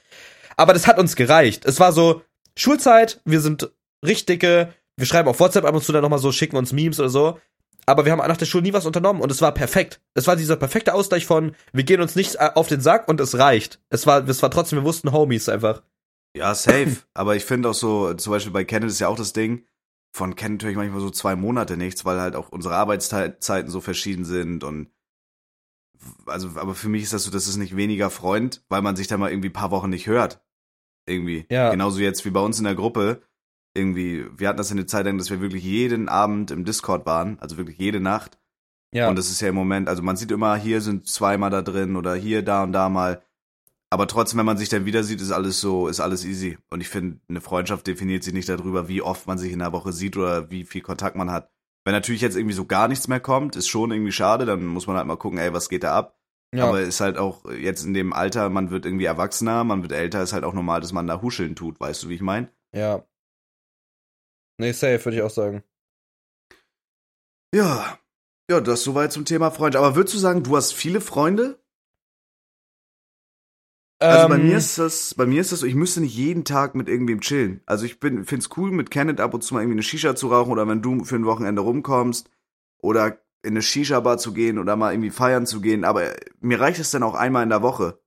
Aber das hat uns gereicht. Es war so Schulzeit, wir sind richtig dicke, wir schreiben auf WhatsApp ab und zu dann nochmal so, schicken uns Memes oder so. Aber wir haben nach der Schule nie was unternommen und es war perfekt. Es war dieser perfekte Ausgleich von, wir gehen uns nicht äh, auf den Sack und es reicht. Es war, es war trotzdem, wir wussten Homies einfach. Ja, safe. Aber ich finde auch so, zum Beispiel bei Kenneth ist ja auch das Ding, von Kenneth höre ich manchmal so zwei Monate nichts, weil halt auch unsere Arbeitszeiten so verschieden sind und also, aber für mich ist das so, das ist nicht weniger Freund, weil man sich da mal irgendwie ein paar Wochen nicht hört. Irgendwie. Ja. Genauso jetzt wie bei uns in der Gruppe. Irgendwie, wir hatten das in der Zeit lang, dass wir wirklich jeden Abend im Discord waren, also wirklich jede Nacht. Ja. Und das ist ja im Moment, also man sieht immer, hier sind zweimal da drin oder hier, da und da mal. Aber trotzdem, wenn man sich dann wieder sieht, ist alles so, ist alles easy. Und ich finde, eine Freundschaft definiert sich nicht darüber, wie oft man sich in der Woche sieht oder wie viel Kontakt man hat. Wenn natürlich jetzt irgendwie so gar nichts mehr kommt, ist schon irgendwie schade, dann muss man halt mal gucken, ey, was geht da ab? ja. Aber ist halt auch jetzt in dem Alter, man wird irgendwie erwachsener, man wird älter, ist halt auch normal, dass man da huscheln tut, weißt du, wie ich meine? ja. Nee, safe, würde ich auch sagen. Ja. Ja, das soweit zum Thema Freundschaft. Aber würdest du sagen, du hast viele Freunde? Also bei Ähm, mir ist das, bei mir ist das so, ich müsste nicht jeden Tag mit irgendwem chillen. Also ich bin, find's cool, mit Kenneth ab und zu mal irgendwie eine Shisha zu rauchen oder wenn du für ein Wochenende rumkommst oder in eine Shisha-Bar zu gehen oder mal irgendwie feiern zu gehen, aber mir reicht es dann auch einmal in der Woche.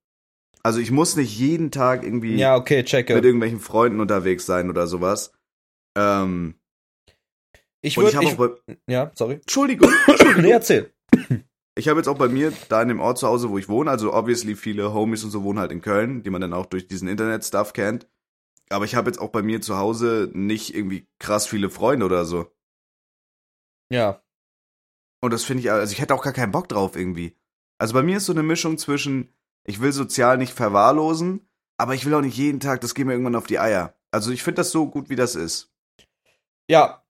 Also ich muss nicht jeden Tag irgendwie Ja, okay, mit irgendwelchen Freunden unterwegs sein oder sowas. Ähm, Ich würde, ich, bei, ja, sorry. Entschuldigung, Nee, erzähl. Ich habe jetzt auch bei mir da in dem Ort zu Hause, wo ich wohne, also obviously viele Homies und so wohnen halt in Köln, die man dann auch durch diesen Internet-Stuff kennt. Aber ich habe jetzt auch bei mir zu Hause nicht irgendwie krass viele Freunde oder so. Ja. Und das finde ich, also ich hätte auch gar keinen Bock drauf irgendwie. Also bei mir ist so eine Mischung zwischen, ich will sozial nicht verwahrlosen, aber ich will auch nicht jeden Tag, das geht mir irgendwann auf die Eier. Also ich finde das so gut, wie das ist. Ja.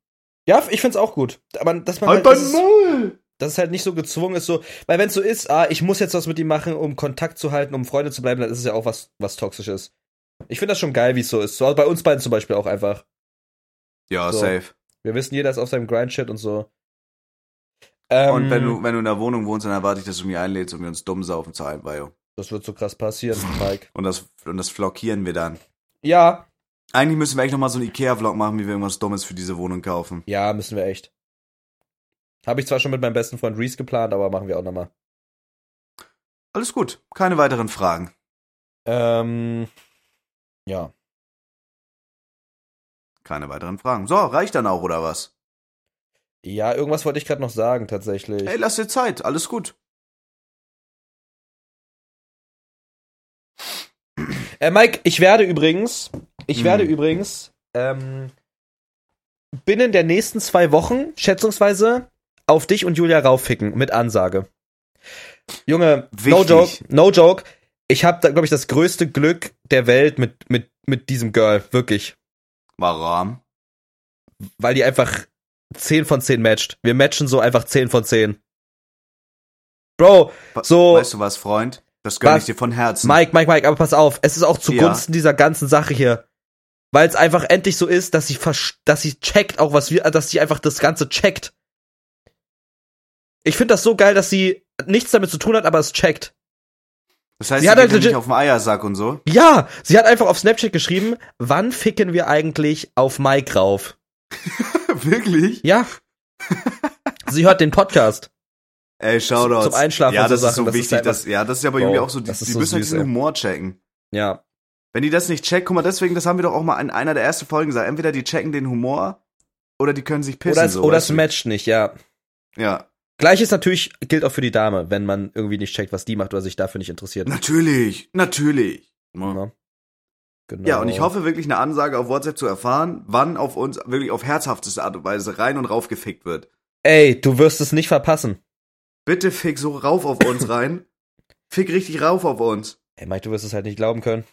Ja, ich find's auch gut. Aber dass man halt, Halt das, ist, Maul! dass es halt nicht so gezwungen ist, so, weil wenn es so ist, ah, ich muss jetzt was mit ihm machen, um Kontakt zu halten, um Freunde zu bleiben, dann ist es ja auch was, was Toxisches. Ich finde das schon geil, wie es so ist. So, bei uns beiden zum Beispiel auch einfach. Ja, So. safe. Wir wissen, jeder ist auf seinem Grind-Shit und so. Ähm, Und wenn du, wenn du in der Wohnung wohnst, dann erwarte ich, dass du mich einlädst und wir uns dumm saufen zu Einweihung. Das wird so krass passieren, Mike. Und das, und das flockieren wir dann. Ja, Eigentlich müssen wir echt nochmal so einen Ikea-Vlog machen, wie wir irgendwas Dummes für diese Wohnung kaufen. ja, müssen wir echt. Habe ich zwar schon mit meinem besten Freund Reese geplant, aber machen wir auch nochmal. Alles gut. Keine weiteren Fragen. Ähm, ja. Keine weiteren Fragen. So, reicht dann auch, oder was? Ja, irgendwas wollte ich gerade noch sagen, tatsächlich. Ey, lass dir Zeit, alles gut. Äh, Mike, ich werde übrigens, ich Hm. werde übrigens, ähm, binnen der nächsten zwei Wochen, schätzungsweise, auf dich und Julia raufficken, mit Ansage. Junge, no Wichtig. joke, no joke. Ich habe da, glaube ich, das größte Glück der Welt mit, mit, mit diesem Girl, wirklich. Warum? Weil die einfach 10 von 10 matcht. Wir matchen so einfach 10 von 10. Bro, so, Weißt du was, Freund? Das gönn Was? ich dir von Herzen. Mike, Mike, Mike, aber pass auf, es ist auch zugunsten dieser ganzen Sache hier. Weil es einfach endlich so ist, dass sie dass sie checkt auch was wir, dass sie einfach das Ganze checkt. Ich finde das so geil, dass sie nichts damit zu tun hat, aber es checkt. das heißt, sie sie hat halt legit- nicht auf dem Eiersack und so. Ja, sie hat einfach auf Snapchat geschrieben, wann ficken wir eigentlich auf Mike rauf? Wirklich? Ja. sie hört den Podcast. Ey, Shoutouts. Zum Einschlafen Ja, und so das ist Sachen, so das ist wichtig. einfach- dass, ja, das ist bei Bro, Julia auch so. Die, das ist die so müssen halt süß, diesen ey. Humor checken. Ja. Wenn die das nicht checken, guck mal, deswegen, das haben wir doch auch mal in einer der ersten Folgen gesagt. Entweder die checken den Humor oder die können sich pissen. Oder es, so, oder es matcht nicht, ja. Ja, Gleiches natürlich gilt auch für die Dame, wenn man irgendwie nicht checkt, was die macht oder sich dafür nicht interessiert. natürlich, natürlich. Ja. Ja. Genau. Ja, und ich hoffe wirklich eine Ansage auf WhatsApp zu erfahren, wann auf uns wirklich auf herzhafteste Art und Weise rein und rauf gefickt wird. Ey, du wirst es nicht verpassen. Bitte fick so rauf auf uns rein. Fick richtig rauf auf uns. Ey, Mike, du wirst es halt nicht glauben können.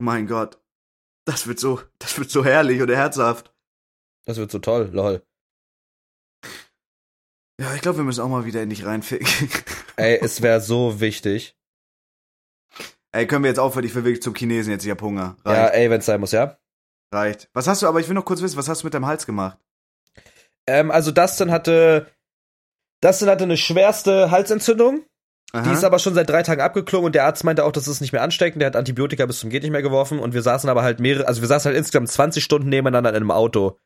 Mein Gott. Das wird so, das wird so herrlich und herzhaft. Das wird so toll, lol. Ja, ich glaube, wir müssen auch mal wieder in dich reinficken. Ey, es wäre so wichtig. Ey, können wir jetzt aufhören? Ich will wirklich zum Chinesen jetzt. Ich hab Hunger. Ja, Reicht. ey, wenn's sein muss, ja? Reicht. Was hast du, aber ich will noch kurz wissen, was hast du mit deinem Hals gemacht? Ähm, also Dustin hatte, Dustin hatte eine schwerste Halsentzündung. Aha. Die ist aber schon seit drei Tagen abgeklungen und der Arzt meinte auch, das ist nicht mehr ansteckend. Der hat Antibiotika bis zum geht nicht mehr geworfen und wir saßen aber halt mehrere, also wir saßen halt insgesamt 20 Stunden nebeneinander in einem Auto.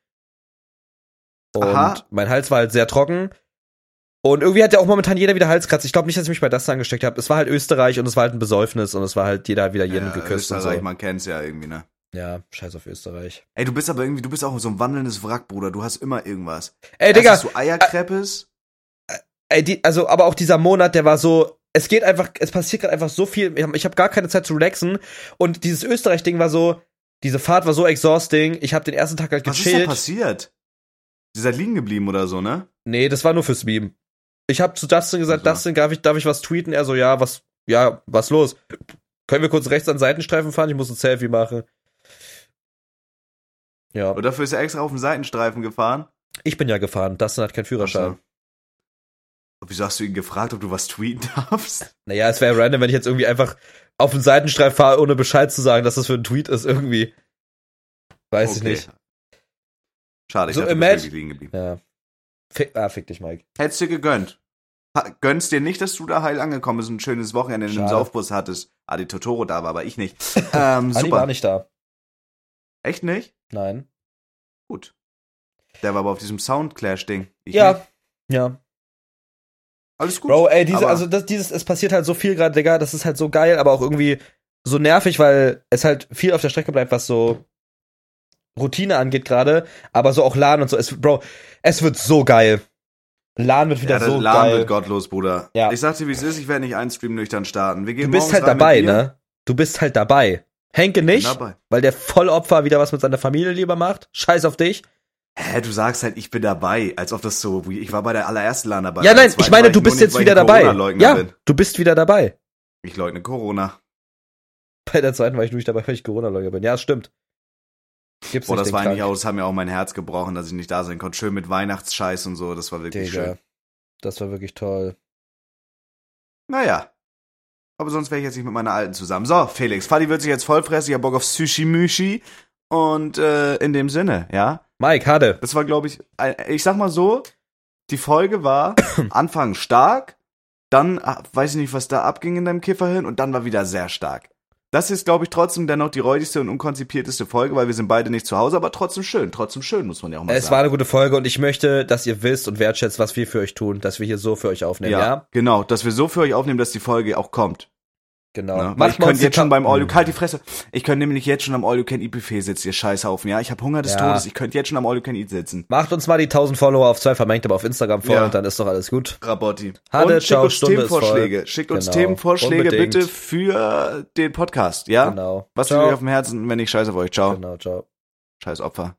Und Aha. mein Hals war halt sehr trocken. Und irgendwie hat ja auch momentan jeder wieder Halskratz. Ich glaube nicht, dass ich mich bei Dustin angesteckt habe. Es war halt Österreich und es war halt ein Besäufnis und es war halt jeder hat wieder jeden ja, geküsst und Österreich, so. man kennt's ja irgendwie, ne? Ja, scheiß auf Österreich. Ey, du bist aber irgendwie, du bist auch so ein wandelndes Wrack, Bruder. Du hast immer irgendwas. Ey, Erst Digga, hast du Eierkreppes. Ey, die, also, aber auch dieser Monat, der war so, es geht einfach, es passiert gerade einfach so viel. Ich habe hab gar keine Zeit zu relaxen. Und dieses Österreich-Ding war so, diese Fahrt war so exhausting. Ich habe den ersten Tag halt Was ist da gechillt. passiert? Sie seid liegen geblieben oder so, ne? Nee, das war nur fürs Meme. Ich habe zu Dustin gesagt, Also. Dustin, darf ich, darf ich was tweeten? Er so, ja, was, ja, was los? Können wir kurz rechts an den Seitenstreifen fahren? Ich muss ein Selfie machen. Ja, Und dafür ist er extra auf den Seitenstreifen gefahren. ich bin ja gefahren. Dustin hat keinen Führerschein. Wieso hast du ihn gefragt, ob du was tweeten darfst? Naja, es wäre random, wenn ich jetzt irgendwie einfach auf den Seitenstreifen fahre, ohne Bescheid zu sagen, dass das für ein Tweet ist, irgendwie. Weiß ich Okay. nicht. Schade, ich So, dachte, du liegen geblieben. Ja. Fick, ah, fick dich, Mike. Hättest du gegönnt. Gönnst dir nicht, dass du da heil angekommen bist und ein schönes Wochenende in einem Schade. Saufbus hattest. Ah, die Totoro da war, aber ich nicht. Ähm, super. war nicht da. Echt nicht? Nein. Gut. Der war aber auf diesem Soundclash-Ding. Ich ja. nicht. Ja. Alles gut. Bro, ey, diese, aber- also das, dieses, es passiert halt so viel gerade, Digga, das ist halt so geil, aber auch irgendwie so nervig, weil es halt viel auf der Strecke bleibt, was so Routine angeht gerade, aber so auch LAN und so. Es, Bro, es wird so geil. LAN wird wieder ja, so LAN geil. wird gottlos, Bruder. Ja. Ich sag dir, wie es ist, ich werde nicht einen Stream nüchtern starten. Wir gehen du bist halt dabei, ne? Du bist halt dabei. Henke nicht, dabei. weil der Vollopfer wieder was mit seiner Familie lieber macht. Scheiß auf dich. Hä, du sagst halt, ich bin dabei, als ob das so, ich war bei der allerersten LAN dabei. ja, nein, ich meine, du nur bist jetzt ich wieder dabei. Ja, bin. du bist wieder dabei. Ich leugne Corona. Bei der zweiten war ich nicht dabei, weil ich Corona-Leugner bin. Ja, stimmt. Gibt's Boah, nicht das war eigentlich auch, das hat mir auch mein Herz gebrochen, dass ich nicht da sein konnte. Schön mit Weihnachtsscheiß und so, das war wirklich Digga. schön. Das war wirklich toll. Naja. Aber sonst wäre ich jetzt nicht mit meiner Alten zusammen. So, Felix, Fadi wird sich jetzt vollfressen, ich hab Bock auf Sushi-Mushi. Und äh, in dem Sinne, ja. Mike, Hade. Das war, glaube ich, ich sag mal so, die Folge war Anfang stark, dann ah, weiß ich nicht, was da abging in deinem Kifferhirn und dann war wieder sehr stark. Das ist, glaube ich, trotzdem dennoch die räudigste und unkonzipierteste Folge, weil wir sind beide nicht zu Hause, aber trotzdem schön, trotzdem schön, muss man ja auch mal Es war sagen. eine gute Folge und ich möchte, dass ihr wisst und wertschätzt, was wir für euch tun, dass wir hier so für euch aufnehmen, ja? Genau, dass wir so für euch aufnehmen, dass die Folge auch kommt. Genau. Ne? Weil Macht ich uns könnte jetzt schon beim All You Halt die Fresse. Ich könnte nämlich jetzt schon am All You Can Eat Buffet sitzen, ihr Scheißhaufen, ja. Ich habe Hunger des Ja. Todes. Ich könnte jetzt schon am All You Can Eat sitzen. Macht uns mal die 1000 Follower auf zwei vermengt, aber auf Instagram folgen Ja. und dann ist doch alles gut. Rabotti. Hatte, Und schickt uns Stunde Themenvorschläge. Schickt uns Genau. Themenvorschläge Unbedingt. bitte für den Podcast, ja? Genau. Was Ciao. liegt euch auf dem Herzen, wenn ich scheiße auf euch? Ciao. Genau, ciao. Scheiß Opfer.